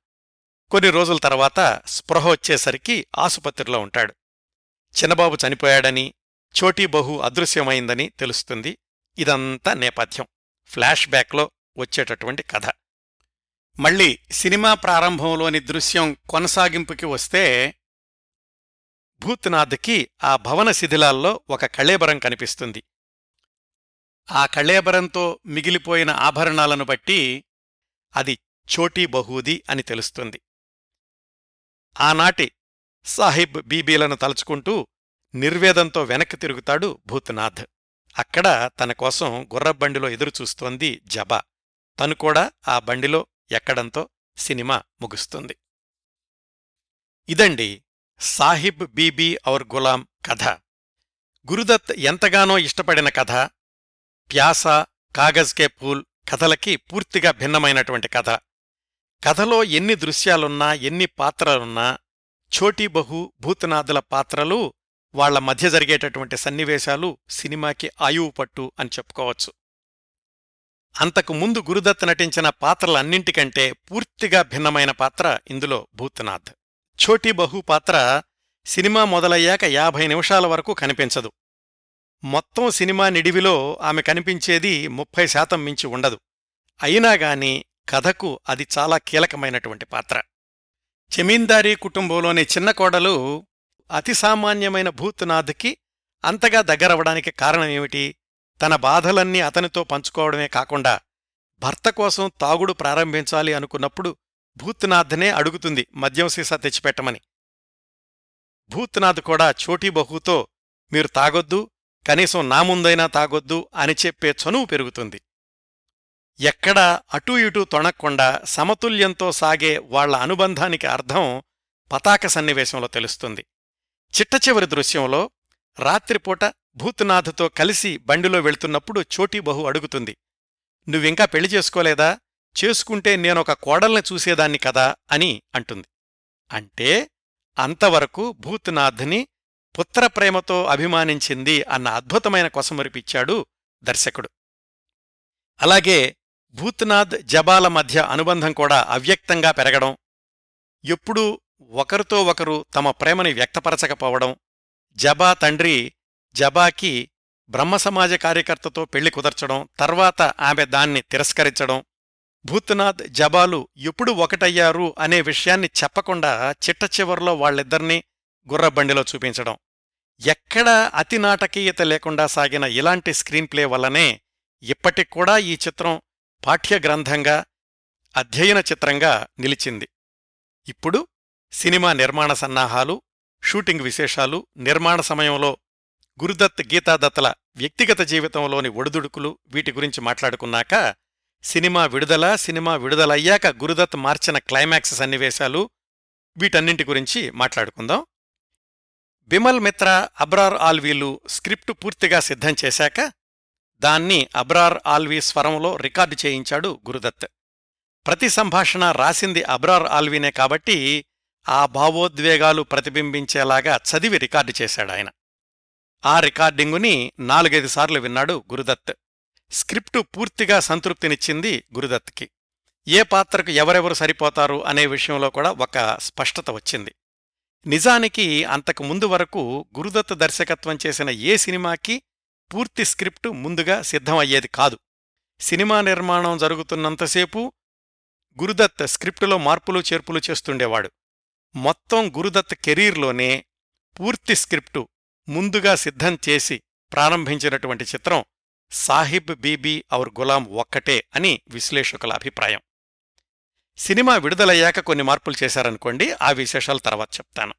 కొన్ని రోజుల తర్వాత స్పృహ వచ్చేసరికి ఆసుపత్రిలో ఉంటాడు. చిన్నబాబు చనిపోయాడని చోటీ బహు అదృశ్యమైందని తెలుస్తుంది. ఇదంతా నేపథ్యం. ఫ్లాష్ బ్యాక్లో వచ్చేటటువంటి కథ. మళ్ళీ సినిమా ప్రారంభంలోని దృశ్యం కొనసాగింపుకి వస్తే భూత్నాథ్కి ఆ భవన శిథిలాల్లో ఒక కళేబరం కనిపిస్తుంది. ఆ కళేబరంతో మిగిలిపోయిన ఆభరణాలను బట్టి అది చోటీ బహూది అని తెలుస్తుంది. ఆనాటి సాహిబ్ బీబీలను తలుచుకుంటూ నిర్వేదంతో వెనక్కి తిరుగుతాడు భూత్నాథ్. అక్కడ తన కోసం గుర్రబండిలో ఎదురుచూస్తోంది జబా. తను కూడా ఆ బండిలో ఎక్కడంతో సినిమా ముగుస్తుంది. ఇదండి సాహిబ్ బీబీ ఔర్ గులాం కథ. గురుదత్ ఎంతగానో ఇష్టపడిన కథ. ప్యాసా కాగజ్ కే పూల్ కథలకి పూర్తిగా భిన్నమైనటువంటి కథ. కథలో ఎన్ని దృశ్యాలున్నా ఎన్ని పాత్రలున్నా ఛోటీ బహు భూతనాథుల పాత్రలు వాళ్ళ మధ్య జరిగేటటువంటి సన్నివేశాలు సినిమాకి ఆయువు పట్టు అని చెప్పుకోవచ్చు. అంతకు ముందు గురుదత్ నటించిన పాత్రలన్నింటికంటే పూర్తిగా భిన్నమైన పాత్ర ఇందులో భూతనాథ్. ఛోటీ బహు పాత్ర సినిమా మొదలయ్యాక యాభై నిమిషాల వరకు కనిపించదు. మొత్తం సినిమా నిడివిలో ఆమె కనిపించేది ముప్పై శాతం మించి ఉండదు. అయినాగాని కథకు అది చాలా కీలకమైనటువంటి పాత్ర. జమీందారీ కుటుంబంలోని చిన్న కోడలు అతి సామాన్యమైన భూత్నాథ్కి అంతగా దగ్గరవడానికి కారణమేమిటి? తన బాధలన్నీ అతనితో పంచుకోవడమే కాకుండా భర్త కోసం తాగుడు ప్రారంభించాలి అనుకున్నప్పుడు భూత్నాథ్నే అడుగుతుంది మద్యం సీసా తెచ్చిపెట్టమని. భూత్నాథ్ కూడా చోటీ బహుతో మీరు తాగొద్దు కనీసం నా ముందైనా తాగొద్దు అని చెప్పే చనువు పెరుగుతుంది. ఎక్కడా అటూ ఇటూ తొణక్కుండా సమతుల్యంతో సాగే వాళ్ళ అనుబంధానికి అర్థం పతాక సన్నివేశంలో తెలుస్తుంది. చిట్టచివరి దృశ్యంలో రాత్రిపూట భూత్నాథ్తో కలిసి బండిలో వెళ్తున్నప్పుడు చోటీబహు అడుగుతుంది. నువ్వింకా పెళ్ళి చేసుకోలేదా? చేసుకుంటే నేనొక కోడల్ని చూసేదాన్ని కదా అని అంటుంది. అంటే అంతవరకు భూత్నాథ్ని పుత్రప్రేమతో అభిమానించింది అన్న అద్భుతమైన కొసమరిపిచ్చాడు దర్శకుడు. అలాగే భూత్నాథ్ జబాల మధ్య అనుబంధం కూడా అవ్యక్తంగా పెరగడం ఎప్పుడూ ఒకరితో ఒకరు తమ ప్రేమని వ్యక్తపరచకపోవడం జబా తండ్రి జబాకి బ్రహ్మసమాజ కార్యకర్తతో పెళ్ళి కుదర్చడం తర్వాత ఆమె దాన్ని తిరస్కరించడం భూత్నాథ్ జబాలు ఎప్పుడు ఒకటయ్యారు అనే విషయాన్ని చెప్పకుండా చిట్ట చివరిలో వాళ్ళిద్దరినీ గుర్రబండిలో చూపించడం. ఎక్కడా అతి నాటకీయత లేకుండా సాగిన ఇలాంటి స్క్రీన్ ప్లే వల్లనే ఇప్పటికూడా ఈ చిత్రం పాఠ్య గ్రంథంగా అధ్యయన చిత్రంగా నిలిచింది. ఇప్పుడు సినిమా నిర్మాణ సన్నాహాలు షూటింగ్ విశేషాలు నిర్మాణ సమయంలో గురుదత్ గీతాదత్తల వ్యక్తిగత జీవితంలోని ఒడిదుడుకులు వీటి గురించి మాట్లాడుకున్నాక సినిమా విడుదల సినిమా విడుదలయ్యాక గురుదత్ మార్చిన క్లైమాక్స్ సన్నివేశాలు వీటన్నింటి గురించి మాట్లాడుకుందాం. బిమల్ మిత్ర అబ్రార్ ఆల్వీలు స్క్రిప్టు పూర్తిగా సిద్ధం చేశాక దాన్ని అబ్రార్ ఆల్వీ స్వరంలో రికార్డు చేయించాడు గురుదత్. ప్రతి సంభాషణ రాసింది అబ్రార్ ఆల్వీనే కాబట్టి ఆ భావోద్వేగాలు ప్రతిబింబించేలాగా చదివి రికార్డు చేశాడాయన ఆ రికార్డింగుని నాలుగైదు సార్లు విన్నాడు గురుదత్. స్క్రిప్టు పూర్తిగా సంతృప్తినిచ్చింది గురుదత్కి. ఏ పాత్రకు ఎవరెవరు సరిపోతారు అనే విషయంలో కూడా ఒక స్పష్టత వచ్చింది. నిజానికి అంతకు ముందు వరకు గురుదత్ దర్శకత్వం చేసిన ఏ సినిమాకి పూర్తి స్క్రిప్టు ముందుగా సిద్ధం అయ్యేది కాదు. సినిమా నిర్మాణం జరుగుతున్నంతసేపు గురుదత్ స్క్రిప్టులో మార్పులు చేర్పులు చేస్తుండేవాడు. మొత్తం గురుదత్ కెరీర్లోనే పూర్తి స్క్రిప్టు ముందుగా సిద్ధం చేసి ప్రారంభించినటువంటి చిత్రం సాహిబ్ బీబీ ఔర్ గులాం ఒక్కటే అని విశ్లేషకుల అభిప్రాయం. సినిమా విడుదలయ్యాక కొన్ని మార్పులు చేశారనుకోండి ఆ విశేషాలు తర్వాత చెప్తాను.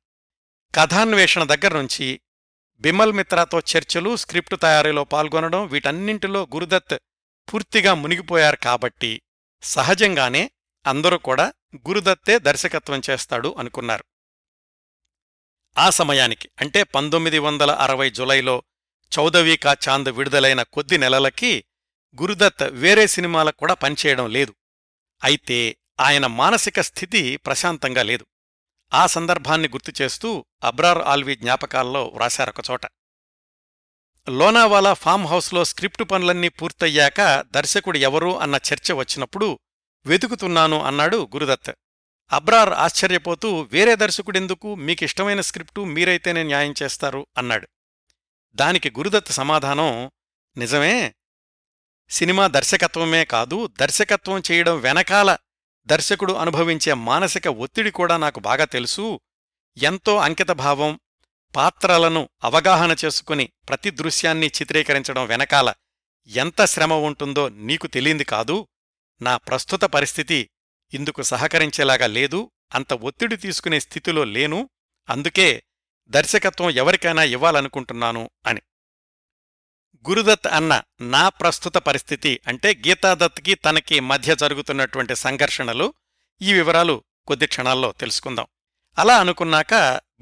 కథాన్వేషణ దగ్గర నుంచి బిమల్ మిత్రాతో చర్చలు స్క్రిప్టు తయారీలో పాల్గొనడం వీటన్నింటిలో గురుదత్ పూర్తిగా మునిగిపోయారు కాబట్టి సహజంగానే అందరూ కూడా గురుదత్తే దర్శకత్వం చేస్తాడు అనుకున్నారు. ఆ సమయానికి అంటే పంతొమ్మిది వందల అరవై జులైలో చౌదవీకా చాంద్ విడుదలైన కొద్ది నెలలకి గురుదత్ వేరే సినిమాలకు కూడా పనిచేయడం లేదు. అయితే ఆయన మానసిక స్థితి ప్రశాంతంగా లేదు. ఆ సందర్భాన్ని గుర్తు చేస్తూ అబ్రార్ ఆల్వీ జ్ఞాపకాల్లో వ్రాశారొకచోట లోనావాలా ఫామ్ హౌస్లో స్క్రిప్టు పనులన్నీ పూర్తయ్యాక దర్శకుడు ఎవరు అన్న చర్చ వచ్చినప్పుడు వెతుకుతున్నాను అన్నాడు గురుదత్. అబ్రార్ ఆశ్చర్యపోతూ వేరే దర్శకుడెందుకు? మీకిష్టమైన స్క్రిప్టు మీరైతేనే న్యాయం చేస్తారు అన్నాడు. దానికి గురుదత్ సమాధానం నిజమే సినిమా దర్శకత్వమే కాదు దర్శకత్వం చేయడం వెనకాల దర్శకుడు అనుభవించే మానసిక ఒత్తిడి కూడా నాకు బాగా తెలుసు. ఎంతో అంకితభావం పాత్రలను అవగాహన చేసుకుని ప్రతి దృశ్యాన్ని చిత్రీకరించడం వెనకాల ఎంత శ్రమ ఉంటుందో నీకు తెలియంది కాదు. నా ప్రస్తుత పరిస్థితి ఇందుకు సహకరించేలాగా లేదు. అంత ఒత్తిడి తీసుకునే స్థితిలో లేను. అందుకే దర్శకత్వం ఎవరికైనా ఇవ్వాలనుకుంటున్నాను అని. గురుదత్ అన్న నా ప్రస్తుత పరిస్థితి అంటే గీతాదత్కి తనకి మధ్య జరుగుతున్నటువంటి సంఘర్షణలు ఈ వివరాలు కొద్ది క్షణాల్లో తెలుసుకుందాం. అలా అనుకున్నాక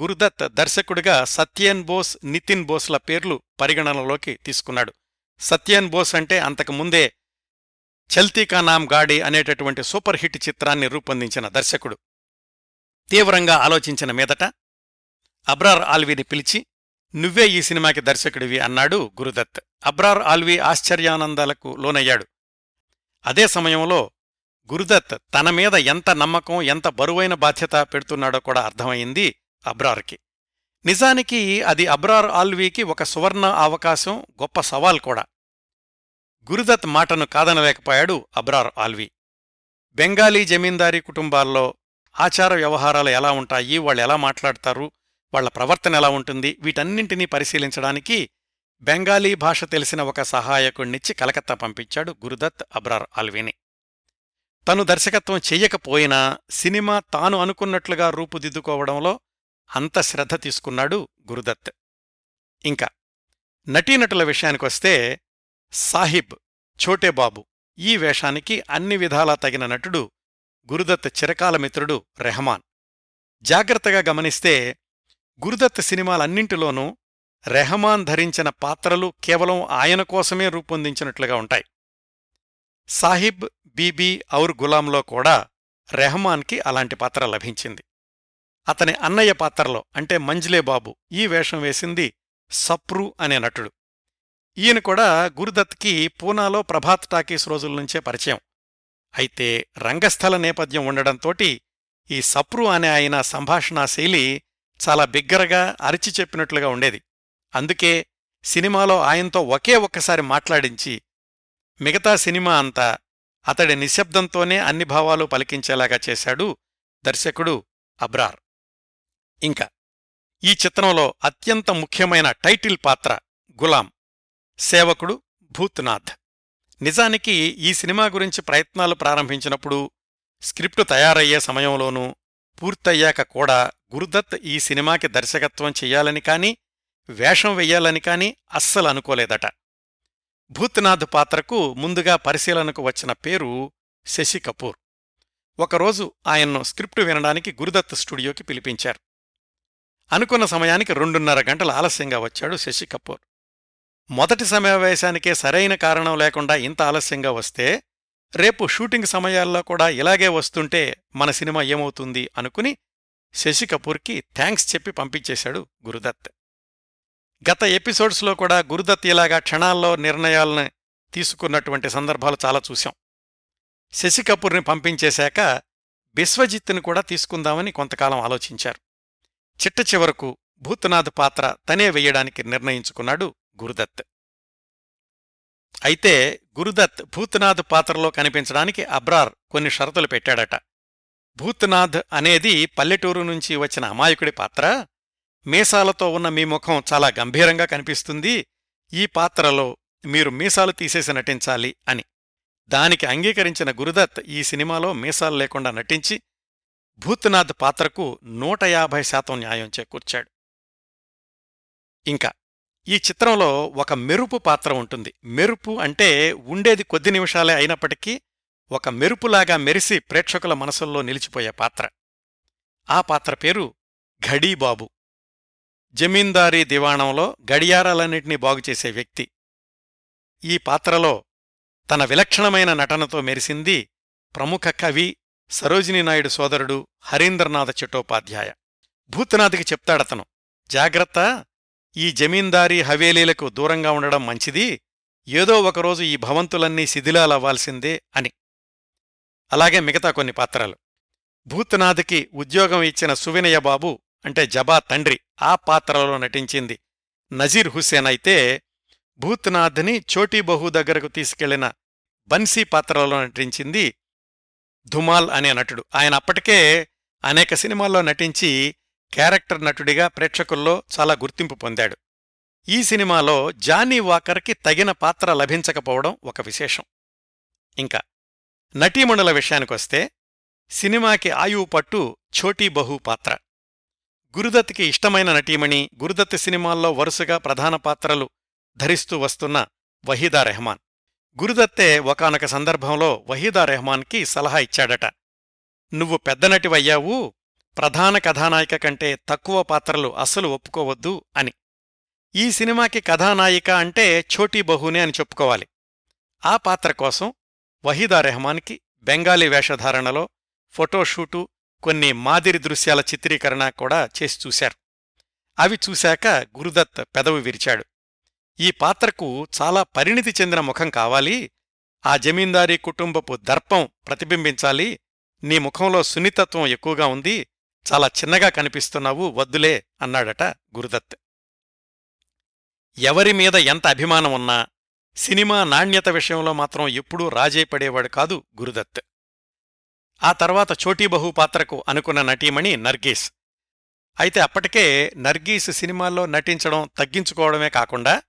గురుదత్ దర్శకుడిగా సత్యేన్ బోస్ నితిన్ బోస్ల పేర్లు పరిగణనలోకి తీసుకున్నాడు. సత్యేన్ బోస్ అంటే అంతకుముందే చల్తీకా నామ్ గాడి అనేటటువంటి సూపర్ హిట్ చిత్రాన్ని రూపొందించిన దర్శకుడు. తీవ్రంగా ఆలోచించిన మీదట అబ్రార్ ఆల్వీని పిలిచి నువ్వే ఈ సినిమాకి దర్శకుడివి అన్నాడు గురుదత్. అబ్రార్ ఆల్వీ ఆశ్చర్యానందాలకు లోనయ్యాడు. అదే సమయంలో గురుదత్ తన మీద ఎంత నమ్మకం ఎంత బరువైన బాధ్యత పెడుతున్నాడో కూడా అర్థమైంది అబ్రార్కి. నిజానికి అది అబ్రార్ ఆల్వీకి ఒక సువర్ణ అవకాశం గొప్ప సవాల్ కూడా. గురుదత్ మాటను కాదనలేకపోయాడు అబ్రార్ ఆల్వీ. బెంగాలీ జమీందారీ కుటుంబాల్లో ఆచార వ్యవహారాలు ఎలా ఉంటాయి వాళ్ళు ఎలా మాట్లాడతారు వాళ్ళ ప్రవర్తన ఎలా ఉంటుంది? వీటన్నింటినీ పరిశీలించడానికి బెంగాలీ భాష తెలిసిన ఒక సహాయకుణ్ణిచ్చి కలకత్తా పంపించాడు గురుదత్ అబ్రార్ అల్విని తను దర్శకత్వం చెయ్యకపోయినా సినిమా తాను అనుకున్నట్లుగా రూపుదిద్దుకోవడంలో అంత శ్రద్ధ తీసుకున్నాడు గురుదత్. ఇంకా నటీనటుల విషయానికొస్తే సాహిబ్ ఛోటేబాబు ఈ వేషానికి అన్ని విధాలా తగిన నటుడు గురుదత్ చిరకాల మిత్రుడు రెహమాన్. జాగ్రత్తగా గమనిస్తే గురుదత్ సినిమాలన్నింటిలోనూ రెహమాన్ ధరించిన పాత్రలు కేవలం ఆయన కోసమే రూపొందించినట్లుగా ఉంటాయి. సాహిబ్ బీబీ ఔర్ గులాంలో కూడా రెహమాన్కి అలాంటి పాత్ర లభించింది. అతని అన్నయ్య పాత్రలో అంటే మంజ్లే బాబు ఈ వేషం వేసింది సప్రు అనే నటుడు. ఈయన కూడా గురుదత్కి పూనాలో ప్రభాత్ టాకీస్ రోజుల నుంచే పరిచయం. అయితే రంగస్థల నేపథ్యం ఉండడంతోటి ఈ సప్రు అనే ఆయన సంభాషణా శైలి చాలా బిగ్గరగా అరిచి చెప్పినట్లుగా ఉండేది. అందుకే సినిమాలో ఆయనతో ఒకే ఒక్కసారి మాట్లాడించి మిగతా సినిమా అంతా అతడి నిశ్శబ్దంతోనే అన్ని భావాలు పలికించేలాగా చేశాడు దర్శకుడు అబ్రార్. ఇంకా ఈ చిత్రంలో అత్యంత ముఖ్యమైన టైటిల్ పాత్ర గులాం సేవకుడు భూత్నాథ్. నిజానికి ఈ సినిమా గురించి ప్రయత్నాలు ప్రారంభించినప్పుడు స్క్రిప్టు తయారయ్యే సమయంలోనూ పూర్తయ్యాక కూడా గురుదత్ ఈ సినిమాకి దర్శకత్వం చెయ్యాలని కాని వేషం వెయ్యాలని కాని అస్సలు అనుకోలేదట. భూత్నాథ్ పాత్రకు ముందుగా పరిశీలనకు వచ్చిన పేరు శశి కపూర్. ఒకరోజు ఆయన్ను స్క్రిప్టు వినడానికి గురుదత్ స్టూడియోకి పిలిపించారు. అనుకున్న సమయానికి రెండున్నర గంటల ఆలస్యంగా వచ్చాడు శశి కపూర్. మొదటి సమావేశానికే సరైన కారణం లేకుండా ఇంత ఆలస్యంగా వస్తే రేపు షూటింగ్ సమయాల్లో కూడా ఇలాగే వస్తుంటే మన సినిమా ఏమవుతుంది అనుకుని శశి కపూర్కి థ్యాంక్స్ చెప్పి పంపించేశాడు గురుదత్. గత ఎపిసోడ్స్లో కూడా గురుదత్ ఇలాగా క్షణాల్లో నిర్ణయాలను తీసుకున్నటువంటి సందర్భాలు చాలా చూశాం. శశి కపూర్ని పంపించేశాక బిశ్వజిత్ని కూడా తీసుకుందామని కొంతకాలం ఆలోచించారు. చిట్ట చివరకు భూతనాథ్ పాత్ర తనే వెయ్యడానికి నిర్ణయించుకున్నాడు గురుదత్. అయితే గురుదత్ భూతనాథ్ పాత్రలో కనిపించడానికి అబ్రార్ కొన్ని షరతులు పెట్టాడట. భూత్నాథ్ అనేది పల్లెటూరు నుంచి వచ్చిన అమాయకుడి పాత్ర. మీసాలతో ఉన్న మీ ముఖం చాలా గంభీరంగా కనిపిస్తుంది. ఈ పాత్రలో మీరు మీసాలు తీసేసి నటించాలి అని. దానికి అంగీకరించిన గురుదత్ ఈ సినిమాలో మీసాలు లేకుండా నటించి భూత్నాథ్ పాత్రకు నూట యాభై శాతం న్యాయం చేకూర్చాడు. ఇంకా ఈ చిత్రంలో ఒక మెరుపు పాత్ర ఉంటుంది. మెరుపు అంటే ఉండేది కొద్ది నిమిషాలే అయినప్పటికీ ఒక మెరుపులాగా మెరిసి ప్రేక్షకుల మనసుల్లో నిలిచిపోయే పాత్ర. ఆ పాత్ర పేరు ఘడీబాబు. జమీందారీ దివాణంలో గడియారాలన్నింటినీ బాగుచేసే వ్యక్తి. ఈ పాత్రలో తన విలక్షణమైన నటనతో మెరిసింది ప్రముఖ కవి సరోజినీనాయుడు సోదరుడు హరీంద్రనాథ చట్టోపాధ్యాయ. భూతనాథ్కి చెప్తాడతను జాగ్రత్త ఈ జమీందారీ హవేలీలకు దూరంగా ఉండడం మంచిది. ఏదో ఒకరోజు ఈ భవంతులన్నీ శిథిలాలవ్వాల్సిందే అని. అలాగే మిగతా కొన్ని పాత్రలు. భూత్నాథ్కి ఉద్యోగం ఇచ్చిన సువినయబాబు అంటే జబా తండ్రి ఆ పాత్రలో నటించింది. నజీర్ హుస్సేన్ అయితే భూత్నాథ్ని చోటీ బహు దగ్గరకు తీసుకెళ్ళిన బన్సీ పాత్రలో నటించింది ధుమాల్ అనే నటుడు. ఆయన అప్పటికే అనేక సినిమాల్లో నటించి క్యారెక్టర్ నటుడిగా ప్రేక్షకుల్లో చాలా గుర్తింపు పొందాడు. ఈ సినిమాలో జానీ వాకర్కి తగిన పాత్ర లభించకపోవడం ఒక విశేషం. ఇంకా నటీమణుల విషయానికొస్తే సినిమాకి ఆయువు పట్టు ఛోటీ బహు పాత్ర. గురుదత్కి ఇష్టమైన నటీమణి గురుదత్ సినిమాల్లో వరుసగా ప్రధాన పాత్రలు ధరిస్తూ వస్తున్న వహీదా రెహమాన్. గురుదత్తే ఒకనొక సందర్భంలో వహీదా రెహమాన్కి సలహా ఇచ్చాడట. నువ్వు పెద్ద నటివయ్యావు ప్రధాన కథానాయిక కంటే తక్కువ పాత్రలు అస్సలు ఒప్పుకోవద్దు అని. ఈ సినిమాకి కథానాయిక అంటే ఛోటీ బహునే అని చెప్పుకోవాలి. ఆ పాత్ర కోసం వహీదా రెహమాన్కి బెంగాలీ వేషధారణలో ఫోటోషూటు కొన్ని మాదిరి దృశ్యాల చిత్రీకరణ కూడా చేసి చూశారు. అవి చూశాక గురుదత్ పెదవి విరిచాడు. ఈ పాత్రకు చాలా పరిణితి చెందిన ముఖం కావాలి ఆ జమీందారీ కుటుంబపు దర్పం ప్రతిబింబించాలి నీ ముఖంలో సున్నితత్వం ఎక్కువగా ఉంది చాలా చిన్నగా కనిపిస్తున్నావు వద్దులే అన్నాడట గురుదత్. ఎవరి మీద ఎంత అభిమానం ఉన్నా సినిమా నాణ్యత విషయంలో మాత్రం ఎప్పుడూ రాజీ పడేవాడు కాదు గురుదత్. ఆ తర్వాత చోటీబహు పాత్రకు అనుకున్న నటీమణి నర్గీస్. అయితే అప్పటికే నర్గీస్ సినిమాల్లో నటించడం తగ్గించుకోవడమే కాకుండా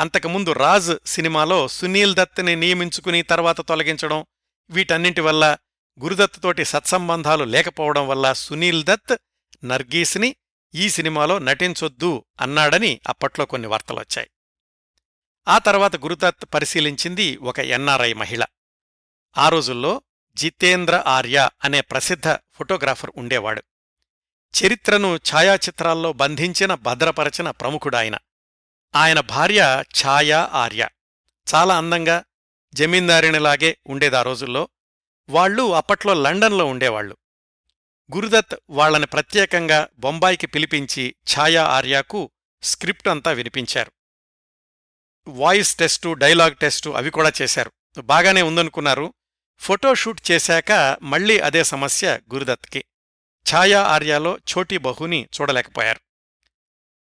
అంతకుముందు రాజ్ సినిమాలో సునీల్ దత్ని నియమించుకుని తర్వాత తొలగించడం వీటన్నింటి వల్ల గురుదత్తతోటి సత్సంబంధాలు లేకపోవడం వల్ల సునీల్ దత్ నర్గీస్ని ఈ సినిమాలో నటించొద్దు అన్నాడని అప్పట్లో కొన్ని వార్తలొచ్చాయి. ఆ తర్వాత గురుదత్ పరిశీలించింది ఒక ఎన్ఆర్ఐ మహిళ. ఆ రోజుల్లో జితేంద్ర ఆర్య అనే ప్రసిద్ధ ఫోటోగ్రాఫర్ ఉండేవాడు. చరిత్రను ఛాయాచిత్రాల్లో బంధించిన భద్రపరచిన ప్రముఖుడాయన. ఆయన భార్య ఛాయా ఆర్య. చాలా అందంగా జమీందారినిలాగే ఉండేదా రోజుల్లో. వాళ్ళు అప్పట్లో లండన్లో ఉండేవాళ్ళు గురుదత్ వాళ్ళని ప్రత్యేకంగా బొంబాయికి పిలిపించి ఛాయా ఆర్యాకు స్క్రిప్ట్ అంతా వినిపించారు. వాయిస్ టెస్టు డైలాగ్ టెస్టు అవి కూడా చేశారు. బాగానే ఉందనుకున్నారు. ఫోటోషూట్ చేశాక మళ్ళీ అదే సమస్య గురుదత్కి ఛాయా ఆర్యాలో ఛోటీ బహుని చూడలేకపోయారు.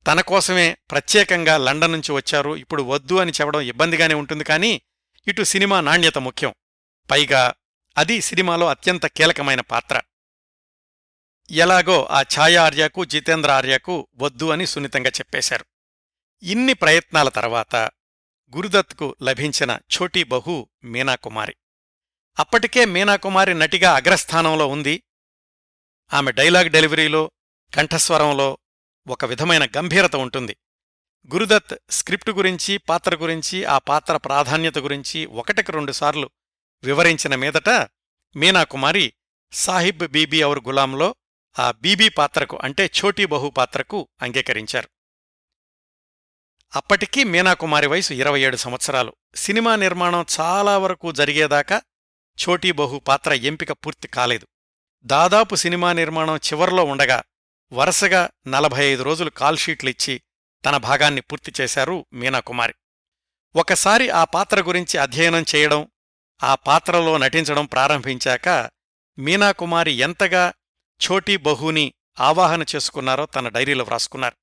తన కోసమే ప్రత్యేకంగా లండన్ నుంచి వచ్చారు. ఇప్పుడు వద్దు అని చెప్పడం ఇబ్బందిగానే ఉంటుంది కానీ ఇటు సినిమా నాణ్యత ముఖ్యం. పైగా అది సినిమాలో అత్యంత కీలకమైన పాత్ర. ఎలాగో ఆ ఛాయా ఆర్యకు జితేంద్ర ఆర్యకు వద్దు అని సున్నితంగా చెప్పేశారు. ఇన్ని ప్రయత్నాల తర్వాత గురుదత్కు లభించిన ఛోటీ బహు మీనాకుమారి. అప్పటికే మీనాకుమారి నటిగా అగ్రస్థానంలో ఉంది. ఆమె డైలాగ్ డెలివరీలో కంఠస్వరంలో ఒక విధమైన గంభీరత ఉంటుంది. గురుదత్ స్క్రిప్ట్ గురించి పాత్ర గురించి ఆ పాత్ర ప్రాధాన్యత గురించి ఒకటికి రెండుసార్లు వివరించిన మీదట మీనాకుమారి సాహిబ్ బీబీ అవర్ గులాంలో ఆ బీబీ పాత్రకు అంటే ఛోటీ బహు పాత్రకు అంగీకరించారు. అప్పటికీ మీనాకుమారి వయసు ఇరవై ఏడు సంవత్సరాలు. సినిమా నిర్మాణం చాలా వరకు జరిగేదాకా చోటీ బహు పాత్ర ఎంపిక పూర్తి కాలేదు. దాదాపు సినిమా నిర్మాణం చివర్లో ఉండగా వరుసగా నలభై ఐదు రోజులు కాల్షీట్లిచ్చి తన భాగాన్ని పూర్తి చేశారు మీనాకుమారి. ఒకసారి ఆ పాత్ర గురించి అధ్యయనం చేయడం ఆ పాత్రలో నటించడం ప్రారంభించాక మీనాకుమారి ఎంతగా ఛోటీ బహుని ఆవాహన చేసుకున్నారో తన డైరీలో వ్రాసుకున్నారు.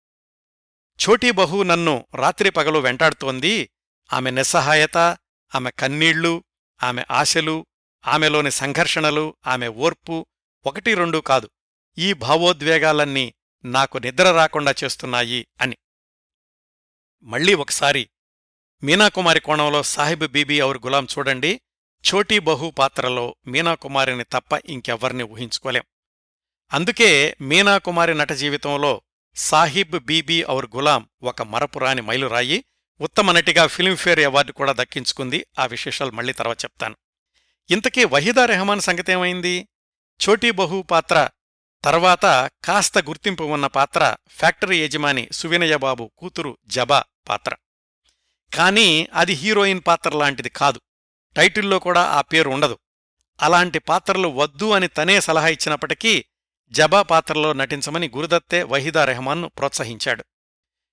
ఛోటీ బహు నన్ను రాత్రి పగలు వెంటాడుతోంది. ఆమె నిస్సహాయత ఆమె కన్నీళ్ళు ఆమె ఆశలు ఆమెలోని సంఘర్షణలు ఆమె ఓర్పు ఒకటి రెండు కాదు. ఈ భావోద్వేగాలన్నీ నాకు నిద్ర రాకుండా చేస్తున్నాయి అని. మళ్ళీ ఒకసారి మీనాకుమారి కోణంలో సాహిబ్ బీబీ ఔర్ గులాం చూడండి. ఛోటీ బహు పాత్రలో మీనాకుమారిని తప్ప ఇంకెవ్వరిని ఊహించుకోలేం. అందుకే మీనాకుమారి నట జీవితంలో సాహిబ్ బీబీ ఔర్ గులాం ఒక మరపురాని మైలురాయి ఉత్తమ నటిగా ఫిల్మ్ఫేర్ అవార్డు కూడా దక్కించుకుంది. ఆ విశేషాలు మళ్ళీ తర్వాత చెప్తాను. ఇంతకీ వహీదా రెహమాన్ సంగతేమైంది ఛోటీ బహు పాత్ర తర్వాత కాస్త గుర్తింపు ఉన్న పాత్ర ఫ్యాక్టరీ యజమాని సువినయబాబు కూతురు జబా పాత్ర. కానీ అది హీరోయిన్ పాత్ర లాంటిది కాదు. టైటిల్లో కూడా ఆ పేరు ఉండదు. అలాంటి పాత్రలు వద్దు అని తనే సలహా ఇచ్చినప్పటికీ జబా పాత్రలో నటించమని గురుదత్తే వహీదా రెహమాన్ను ప్రోత్సహించాడు.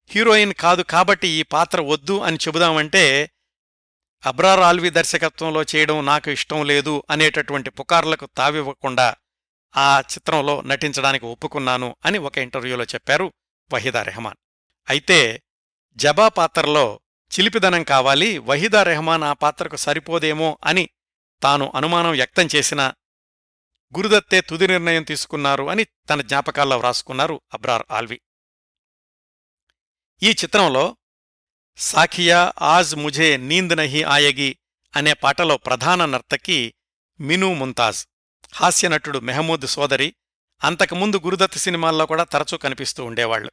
హీరోయిన్ కాదు కాబట్టి ఈ పాత్ర వద్దు అని చెబుదామంటే అబ్రార్ ఆల్వి దర్శకత్వంలో చేయడం నాకు ఇష్టం లేదు అనేటటువంటి పుకార్లకు తావివ్వకుండా ఆ చిత్రంలో నటించడానికి ఒప్పుకున్నాను అని ఒక ఇంటర్వ్యూలో చెప్పారు వహీదా రెహమాన్. అయితే జబా పాత్రలో చిలిపిదనం కావాలి వహీదా రెహమాన్ ఆ పాత్రకు సరిపోదేమో అని తాను అనుమానం వ్యక్తం చేసినా గురుదత్తే తుది నిర్ణయం తీసుకున్నారు అని తన జ్ఞాపకాల్లో వ్రాసుకున్నారు అబ్రార్ ఆల్వి. ఈ చిత్రంలో సాఖియా ఆజ్ ముఝే నీంద్ నహి ఆయగి అనే పాటలో ప్రధాన నర్తకి మినూ ముంతాజ్ హాస్యనటుడు మెహమూద్ సోదరి అంతకుముందు గురుదత్ సినిమాల్లో కూడా తరచూ కనిపిస్తూ ఉండేవాళ్ళు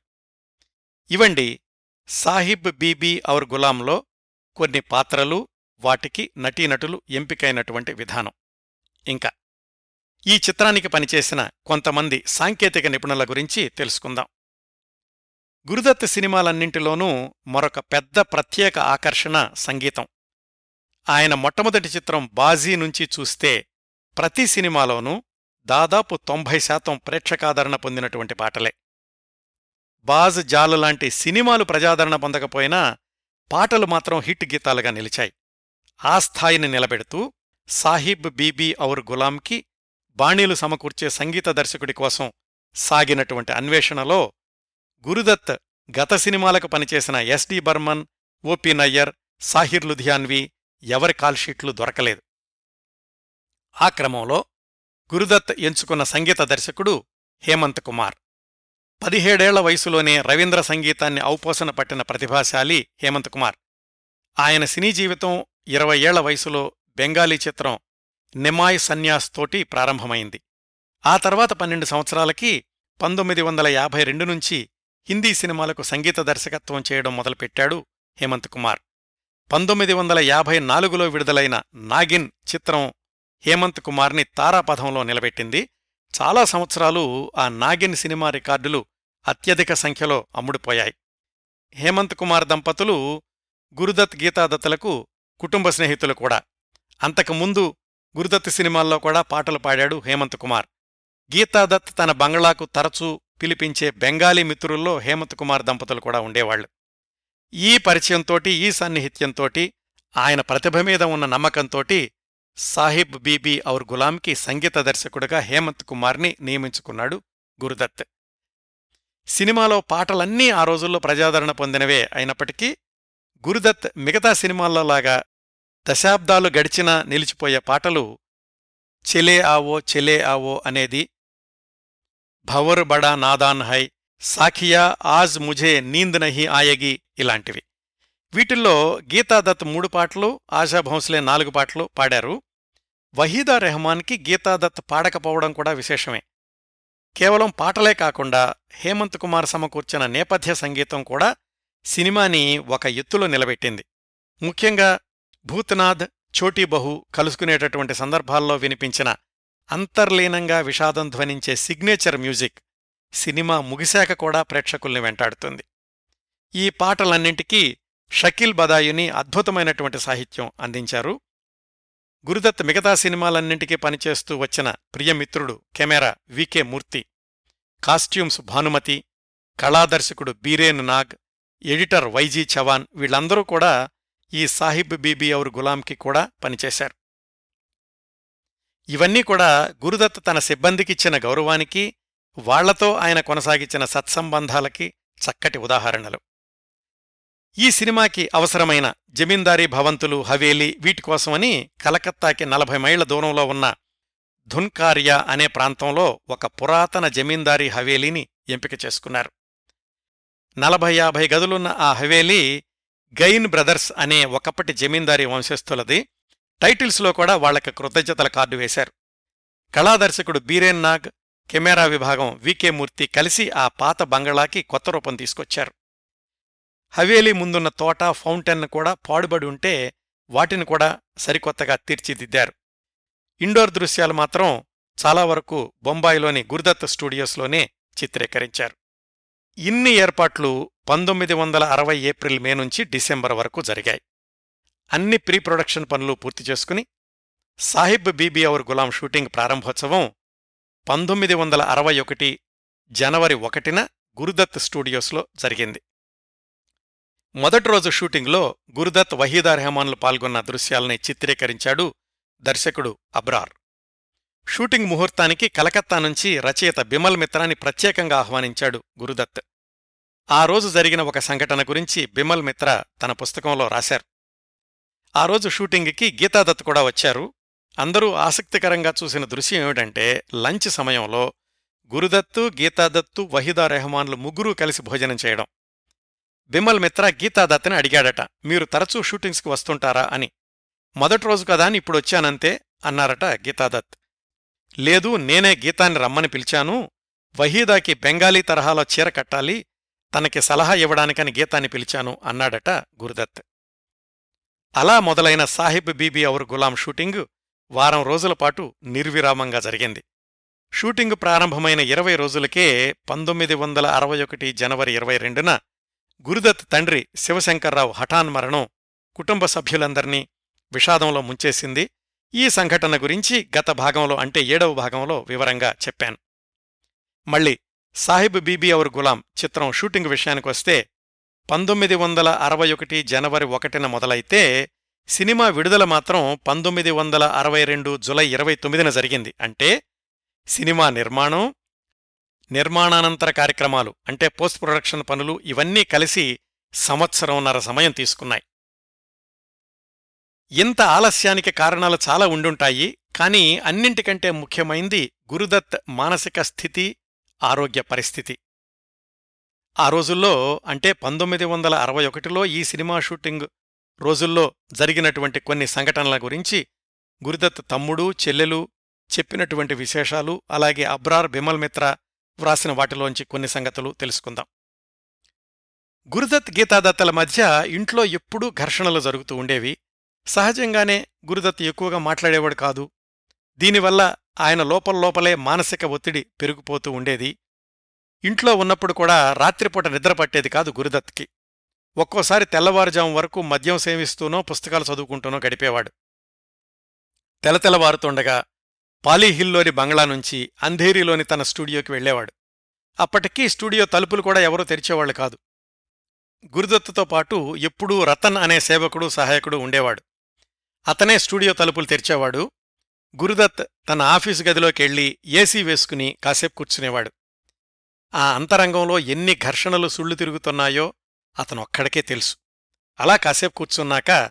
ఇవండి సాహిబ్ బీబీ ఔర్ గులాంలో కొన్ని పాత్రలు వాటికి నటీనటులు ఎంపికైనటువంటి విధానం. ఇంకా ఈ చిత్రానికి పనిచేసిన కొంతమంది సాంకేతిక నిపుణుల గురించి తెలుసుకుందాం. గురుదత్ సినిమాలన్నింటిలోనూ మరొక పెద్ద ప్రత్యేక ఆకర్షణ సంగీతం. ఆయన మొట్టమొదటి చిత్రం బాజీ నుంచి చూస్తే ప్రతి సినిమాలోనూ దాదాపు తొంభై శాతం ప్రేక్షకాదరణ పొందినటువంటి పాటలే. బాజ్ జాలు లాంటి సినిమాలు ప్రజాదరణ పొందకపోయినా పాటలు మాత్రం హిట్ గీతాలుగా నిలిచాయి. ఆ స్థాయిని నిలబెడుతూ సాహిబ్ బీబీ ఔర్ గులాంకి బాణీలు సమకూర్చే సంగీత దర్శకుడి కోసం సాగినటువంటి అన్వేషణలో గురుదత్ గత సినిమాలకు పనిచేసిన S D Burman O P Nayyar Sahir Ludhianvi ఎవరి కాల్షీట్లు దొరకలేదు. ఆ క్రమంలో గురుదత్ ఎంచుకున్న సంగీత దర్శకుడు హేమంత్ కుమార్. పదిహేడేళ్ళ వయసులోనే రవీంద్ర సంగీతాన్ని ఔపోసన పట్టిన ప్రతిభాశాలి హేమంత్ కుమార్. ఆయన సినీ జీవితం ఇరవై ఏళ్ళ వయసులో బెంగాలీ చిత్రం నిమాయ్ సన్యాస్ తోటి ప్రారంభమైంది. ఆ తర్వాత పన్నెండు సంవత్సరాలకి పంతొమ్మిది వందల యాభై రెండు నుంచి హిందీ సినిమాలకు సంగీత దర్శకత్వం చేయడం మొదలుపెట్టాడు హేమంత్ కుమార్. పంతొమ్మిది వందల యాభై నాలుగులో విడుదలైన నాగిన్ చిత్రం హేమంత్ కుమార్ని తారాపథంలో నిలబెట్టింది. చాలా సంవత్సరాలు ఆ నాగిన్ సినిమా రికార్డులు అత్యధిక సంఖ్యలో అమ్ముడుపోయాయి. హేమంత్ కుమార్ దంపతులు గురుదత్ గీతాదత్తులకు కుటుంబ స్నేహితులు కూడా. అంతకుముందు గురుదత్ సినిమాల్లో కూడా పాటలు పాడాడు హేమంత్ కుమార్. గీతాదత్ తన బంగ్లాకు తరచూ పిలిపించే బెంగాలీ మిత్రుల్లో హేమంత్ కుమార్ దంపతులు కూడా ఉండేవాళ్ళు ఈ పరిచయంతోటి ఈ సన్నిహిత్యంతోటి ఆయన ప్రతిభ మీద ఉన్న నమ్మకంతోటి సాహిబ్ బీబీ ఔర్ గులాంకి సంగీత దర్శకుడిగా హేమంత్ కుమార్ని నియమించుకున్నాడు గురుదత్. సినిమాలో పాటలన్నీ ఆ రోజుల్లో ప్రజాదరణ పొందినవే అయినప్పటికీ గురుదత్ మిగతా సినిమాల్లో లాగా దశాబ్దాలు గడిచినా నిలిచిపోయే పాటలు చెలే ఆవో చెలే ఆవో అనేది భవర్ బడా నాదాన్ హై సాఖియా ఆజ్ ముఝే నీంద్ నహి ఆయగి ఇలాంటివి. వీటిల్లో గీతాదత్ మూడు పాటలు ఆశా భోంస్లే నాలుగు పాటలు పాడారు. వహీదా రెహమాన్కి గీతాదత్ పాడకపోవడం కూడా విశేషమే. కేవలం పాటలే కాకుండా హేమంత్ కుమార్ సమకూర్చిన నేపథ్య సంగీతం కూడా సినిమాని ఒక ఎత్తులో నిలబెట్టింది. ముఖ్యంగా భూత్నాథ్ చోటీబహు కలుసుకునేటటువంటి సందర్భాల్లో వినిపించిన అంతర్లీనంగా విషాదం ధ్వనించే సిగ్నేచర్ మ్యూజిక్ సినిమా ముగిశాక కూడా ప్రేక్షకుల్ని వెంటాడుతుంది. ఈ పాటలన్నింటికీ షకీల్ బదాయుని అద్భుతమైనటువంటి సాహిత్యం అందించారు. గురుదత్ మిగతా సినిమాలన్నింటికీ పనిచేస్తూ వచ్చిన ప్రియమిత్రుడు camera V K Murthy costumes Bhanumathi కళాదర్శకుడు Biren Nag editor V G Chavan వీళ్ళందరూ కూడా ఈ సాహిబ్ బీబీ ఔర్ గులాంకి కూడా పనిచేశారు. ఇవన్నీ కూడా గురుదత్ తన సిబ్బందికిచ్చిన గౌరవానికి వాళ్ళతో ఆయన కొనసాగించిన సత్సంబంధాలకి చక్కటి ఉదాహరణలు. ఈ సినిమాకి అవసరమైన జమీందారీ భవంతులు హవేలీ వీటికోసమని కలకత్తాకి నలభై మైళ్ళ దూరంలో ఉన్న ధున్కారియా అనే ప్రాంతంలో ఒక పురాతన జమీందారీ హవేలీని ఎంపిక చేసుకున్నారు. నలభై యాభై గదులున్న ఆ హవేలీ గైన్ బ్రదర్స్ అనే ఒకప్పటి జమీందారీ వంశస్థులది. టైటిల్స్లో కూడా వాళ్ళకు కృతజ్ఞతల కార్డు వేశారు. కళాదర్శకుడు బీరేన్ నాగ్ కెమెరా విభాగం వికే మూర్తి కలిసి ఆ పాత బంగళాకి కొత్త రూపం తీసుకొచ్చారు. హవేలీ ముందున్న తోట ఫౌంటైన్ కూడా పాడుబడి ఉంటే వాటిని కూడా సరికొత్తగా తీర్చిదిద్దారు. ఇండోర్ దృశ్యాలు మాత్రం చాలా వరకు బొంబాయిలోని గురుదత్ స్టూడియోస్లోనే చిత్రీకరించారు. ఇన్ని ఏర్పాట్లు పంతొమ్మిది వందల అరవై ఏప్రిల్ మే నుంచి డిసెంబర్ వరకు జరిగాయి. అన్ని ప్రీ ప్రొడక్షన్ పనులు పూర్తి చేసుకుని సాహిబ్ బీబీ ఔర్ గులాం షూటింగ్ ప్రారంభోత్సవం పంతొమ్మిది వందల అరవై ఒకటి జనవరి ఒకటిన గురుదత్ స్టూడియోస్లో జరిగింది. మొదటి రోజు షూటింగ్లో గురుదత్ వహీదా రెహమాన్లు పాల్గొన్న దృశ్యాల్ని చిత్రీకరించాడు దర్శకుడు అబ్రార్. షూటింగ్ ముహూర్తానికి కలకత్తా నుంచి రచయిత బిమల్ మిత్రాని ప్రత్యేకంగా ఆహ్వానించాడు గురుదత్. ఆ రోజు జరిగిన ఒక సంఘటన గురించి బిమల్ మిత్ర తన పుస్తకంలో రాశారు. ఆ రోజు షూటింగ్కి గీతాదత్ కూడా వచ్చారు. అందరూ ఆసక్తికరంగా చూసిన దృశ్యం ఏమిటంటే లంచ్ సమయంలో గురుదత్తు గీతాదత్తు వహీదా రెహమాన్లు ముగ్గురూ కలిసి భోజనం చేయడం. బిమల్ మిత్ర గీతాదత్ని అడిగాడట మీరు తరచూ షూటింగ్స్కి వస్తుంటారా? అని. మొదటి రోజు కదా అని ఇప్పుడు వచ్చానంతే అన్నారట గీతాదత్. లేదు నేనే గీతాన్ని రమ్మని పిలిచాను. వహీదాకి బెంగాలీ తరహాలో చీర కట్టాలి తనకి సలహా ఇవ్వడానికని గీతాన్ని పిలిచాను అన్నాడట గురుదత్. అలా మొదలైన సాహిబ్ బీబీ ఔర్ గులాం షూటింగ్ వారం రోజుల పాటు నిర్విరామంగా జరిగింది. షూటింగ్ ప్రారంభమైన ఇరవై రోజులకే పంతొమ్మిది వందల అరవై ఒకటి జనవరి ఇరవై రెండున గురుదత్ తండ్రి శివశంకర్రావు హఠాన్ మరణం కుటుంబ సభ్యులందర్నీ విషాదంలో ముంచేసింది. ఈ సంఘటన గురించి గత భాగంలో అంటే ఏడవ భాగంలో వివరంగా చెప్పాను. మళ్ళీ సాహిబ్ బీబీ ఔర్ గులాం చిత్రం షూటింగ్ విషయానికొస్తే పంతొమ్మిది వందల అరవై ఒకటి జనవరి ఒకటిన మొదలైతే సినిమా విడుదల మాత్రం పంతొమ్మిది వందల అరవై రెండు జులై ఇరవై తొమ్మిదిన జరిగింది. అంటే సినిమా నిర్మాణం నిర్మాణానంతర కార్యక్రమాలు అంటే పోస్ట్ ప్రొడక్షన్ పనులు ఇవన్నీ కలిసి సంవత్సరంన్నర సమయం తీసుకున్నాయి. ఇంత ఆలస్యానికి కారణాలు చాలా ఉండుంటాయి కానీ అన్నింటికంటే ముఖ్యమైంది గురుదత్ మానసిక స్థితి ఆరోగ్య పరిస్థితి. ఆ రోజుల్లో అంటే పంతొమ్మిది వందల అరవై ఒకటిలో ఈ సినిమా షూటింగ్ రోజుల్లో జరిగినటువంటి కొన్ని సంఘటనల గురించి గురుదత్ తమ్ముడు చెల్లెలు చెప్పినటువంటి విశేషాలు అలాగే అబ్రార్ బిమల్ మిత్ర వ్రాసిన వాటిలోంచి కొన్ని సంగతులు తెలుసుకుందాం. గురుదత్ గీతాదత్తల మధ్య ఇంట్లో ఎప్పుడూ ఘర్షణలు జరుగుతూ ఉండేవి. సహజంగానే గురుదత్ ఎక్కువగా మాట్లాడేవాడు కాదు. దీనివల్ల ఆయన లోపల్లోపలే మానసిక ఒత్తిడి పెరిగిపోతూ ఉండేది. ఇంట్లో ఉన్నప్పుడు కూడా రాత్రిపూట నిద్ర పట్టేది కాదు గురుదత్కి ఒక్కోసారి తెల్లవారుజాము వరకు మద్యం సేవిస్తూనో పుస్తకాలు చదువుకుంటూనో గడిపేవాడు. తెలతెలవారుతుండగా పాలీహిల్లోని బంగ్లా నుంచి అంధేరిలోని తన స్టూడియోకి వెళ్ళేవాడు అప్పటికీ స్టూడియో తలుపులు కూడా ఎవరూ తెరిచేవాళ్ళు కాదు. గురుదత్తుతో పాటు ఎప్పుడూ రతన్ అనే సేవకుడు సహాయకుడు ఉండేవాడు. అతనే స్టూడియో తలుపులు తెరిచేవాడు. గురుదత్ తన ఆఫీసు గదిలోకి ఏసీ వేసుకుని కాసేపు కూర్చునేవాడు. ఆ అంతరంగంలో ఎన్ని ఘర్షణలు సుళ్ళు తిరుగుతున్నాయో అతనొక్కడికే తెలుసు. అలా కాసేపు కూర్చున్నాక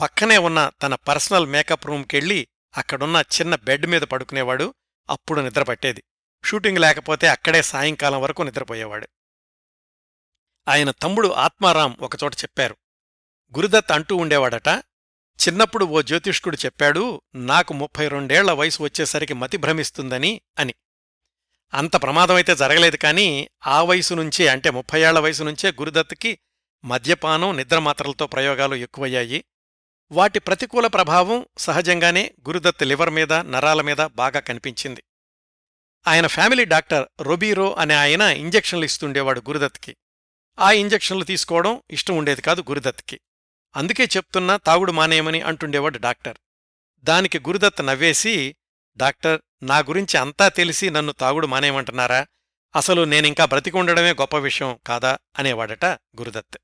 పక్కనే ఉన్న తన పర్సనల్ మేకప్ రూమ్కెళ్ళి అక్కడున్న చిన్న బెడ్ మీద పడుకునేవాడు. అప్పుడు నిద్రపట్టేది షూటింగ్ లేకపోతే అక్కడే సాయంకాలం వరకు నిద్రపోయేవాడు. ఆయన తమ్ముడు ఆత్మారాం ఒకచోట చెప్పారు. గురుదత్ అంటూ ఉండేవాడట చిన్నప్పుడు ఓ జ్యోతిష్కుడు చెప్పాడు నాకు ముప్పై రెండేళ్ళ వయసు వచ్చేసరికి మతి భ్రమిస్తుందని అని. అంత ప్రమాదమైతే జరగలేదు కానీ ఆ వయసు నుంచే అంటే ముప్పై ఏళ్ళ వయసు నుంచే గురుదత్తుకి మద్యపానం నిద్రమాత్రలతో ప్రయోగాలు ఎక్కువయ్యాయి. వాటి ప్రతికూల ప్రభావం సహజంగానే గురుదత్ లివర్ మీద నరాల మీద బాగా కనిపించింది. ఆయన ఫ్యామిలీ డాక్టర్ రొబీరో అనే ఆయన ఇంజెక్షన్లు ఇస్తుండేవాడు గురుదత్కి ఆ ఇంజెక్షన్లు తీసుకోవడం ఇష్టం ఉండేది కాదు గురుదత్కి అందుకే చెప్తున్నా తాగుడు మానేయమని అంటుండేవాడు డాక్టర్. దానికి గురుదత్ నవ్వేసి డాక్టర్ నా గురించి అంతా తెలిసి నన్ను తాగుడు మానేయమంటున్నారా? అసలు నేనింకా బ్రతికుండడమే గొప్ప విషయం కాదా? అనేవాడట గురుదత్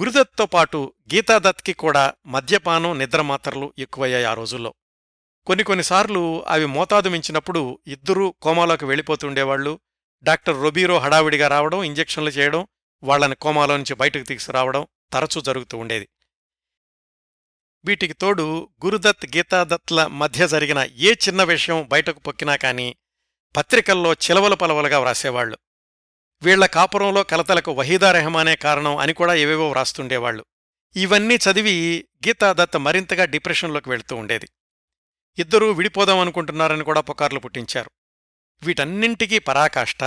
గురుదత్తో పాటు గీతాదత్కి కూడా మద్యపానం నిద్రమాత్రలు ఎక్కువయ్యాయి ఆ రోజుల్లో. కొన్ని కొన్నిసార్లు అవి మోతాదు మించినప్పుడు ఇద్దరూ కోమాలోకి వెళ్ళిపోతుండేవాళ్ళు డాక్టర్ రొబీరో హడావిడిగా రావడం ఇంజెక్షన్లు చేయడం వాళ్ళని కోమాలో నుంచి బయటకు తీసుకురావడం తరచూ జరుగుతూ ఉండేది. వీటికి తోడు గురుదత్ గీతాదత్ల మధ్య జరిగిన ఏ చిన్న విషయం బయటకు పొక్కినా కాని పత్రికల్లో చిలవల పలవలుగా వ్రాసేవాళ్ళు వీళ్ళ కాపురంలో కలతలకు వహీదా రెహమానే కారణం అని కూడా ఏవేవో వ్రాస్తుండేవాళ్ళు ఇవన్నీ చదివి గీతాదత్ మరింతగా డిప్రెషన్లోకి వెళుతూ ఉండేది. ఇద్దరూ విడిపోదామనుకుంటున్నారని కూడా పుకార్లు పుట్టించారు. వీటన్నింటికీ పరాకాష్ట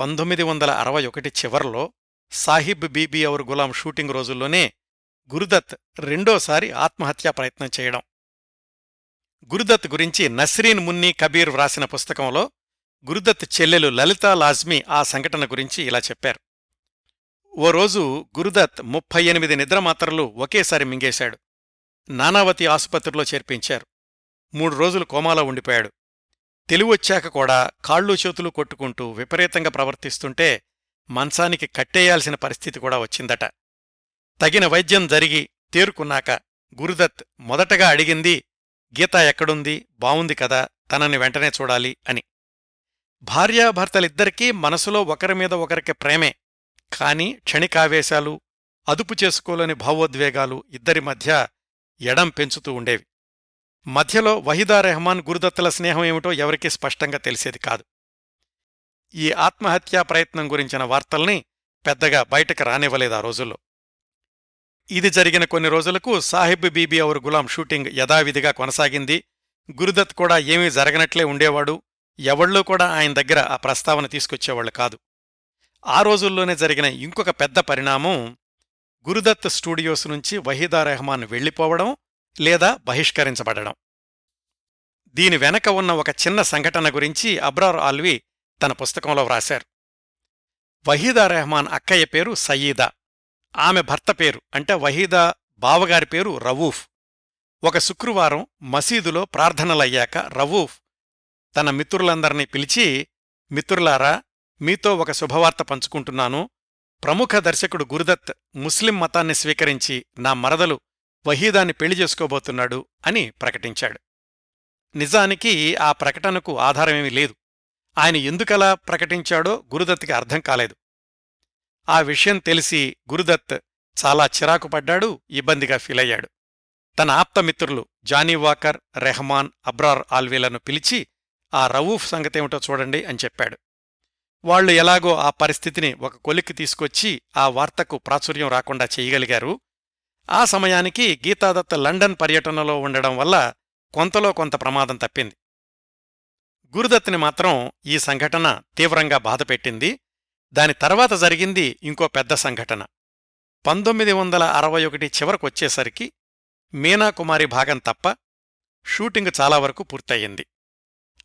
పంతొమ్మిది వందల అరవై ఒకటి చివర్లో సాహిబ్ బీబీ అవర్ గులాం షూటింగ్ రోజుల్లోనే గురుదత్ రెండోసారి ఆత్మహత్యా ప్రయత్నం చేయడం. గురుదత్ గురించి నస్రీన్ మున్నీ కబీర్ వ్రాసిన పుస్తకంలో గురుదత్ చెల్లెలు లలితా లాజ్మీ ఆ సంఘటన గురించి ఇలా చెప్పారు. ఓ రోజు గురుదత్ ముప్పై ఎనిమిది నిద్రమాత్రలు ఒకేసారి మింగేశాడు. నానావతి ఆసుపత్రిలో చేర్పించారు. మూడు రోజులు కోమాలో ఉండిపోయాడు. తెలివొచ్చాక కూడా కాళ్ళు చేతులు కొట్టుకుంటూ విపరీతంగా ప్రవర్తిస్తుంటే మంచానికి కట్టేయాల్సిన పరిస్థితి కూడా వచ్చిందట. తగిన వైద్యం జరిగి తేరుకున్నాక గురుదత్ మొదటగా అడిగింది గీత ఎక్కడుంది? బావుంది కదా తనని వెంటనే చూడాలి అని. భార్యాభర్తలిద్దరికీ మనసులో ఒకరిమీద ఒకరికి ప్రేమే కాని క్షణికావేశాలు అదుపు చేసుకోలేని భావోద్వేగాలు ఇద్దరి మధ్య ఎడం పెంచుతూ ఉండేవి. మధ్యలో వహీదా రెహమాన్ గురుదత్తుల స్నేహం ఏమిటో ఎవరికీ స్పష్టంగా తెలిసేది కాదు. ఈ ఆత్మహత్యా ప్రయత్నం గురించిన వార్తల్ని పెద్దగా బయటకు రానివ్వలేదు ఆ రోజుల్లో. ఇది జరిగిన కొన్ని రోజులకు సాహిబ్ బీబీ అవర్ గులాం షూటింగ్ యథావిధిగా కొనసాగింది. గురుదత్ కూడా ఏమీ జరగనట్లే ఉండేవాడు. ఎవళ్ళూ కూడా ఆయన దగ్గర ఆ ప్రస్తావన తీసుకొచ్చేవాళ్ళు కాదు. ఆ రోజుల్లోనే జరిగిన ఇంకొక పెద్ద పరిణామం గురుదత్ స్టూడియోస్ నుంచి వహీదా రెహమాన్ వెళ్ళిపోవడం లేదా బహిష్కరించబడడం. దీని వెనక ఉన్న ఒక చిన్న సంఘటన గురించి అబ్రార్ ఆల్వి తన పుస్తకంలో వ్రాశారు. వహీదా రెహమాన్ అక్కయ్య పేరు సయీదా. ఆమె భర్త పేరు అంటే వహీదా బావగారి పేరు రవూఫ్. ఒక శుక్రవారం మసీదులో ప్రార్థనలయ్యాక రవూఫ్ తన మిత్రులందర్నీ పిలిచి మిత్రులారా మీతో ఒక శుభవార్త పంచుకుంటున్నాను. ప్రముఖ దర్శకుడు గురుదత్ ముస్లిం మతాన్ని స్వీకరించి నా మరదలు వహీదాన్ని పెళ్ళి చేసుకోబోతున్నాడు అని ప్రకటించాడు. నిజానికి ఆ ప్రకటనకు ఆధారమేమీ లేదు. ఆయన ఎందుకలా ప్రకటించాడో గురుదత్కి అర్థం కాలేదు. ఆ విషయం తెలిసి గురుదత్ చాలా చిరాకు పడ్డాడు ఇబ్బందిగా ఫీలయ్యాడు తన ఆప్తమిత్రులు జానీ వాకర్ రెహమాన్ అబ్రార్ ఆల్వీలను పిలిచి ఆ రవూఫ్ సంగతేమిటో చూడండి అని చెప్పాడు. వాళ్ళు ఎలాగో ఆ పరిస్థితిని ఒక కొలిక్కి తీసుకొచ్చి ఆ వార్తకు ప్రాచుర్యం రాకుండా చేయగలిగారు. ఆ సమయానికి గీతాదత్త లండన్ పర్యటనలో ఉండడం వల్ల కొంతలో కొంత ప్రమాదం తప్పింది. గురుదత్ని మాత్రం ఈ సంఘటన తీవ్రంగా బాధపెట్టింది దాని తర్వాత జరిగింది ఇంకో పెద్ద సంఘటన. పంతొమ్మిది వందల అరవై ఒకటి చివరకొచ్చేసరికి మీనాకుమారి భాగం తప్ప షూటింగ్ చాలా వరకు పూర్తయింది.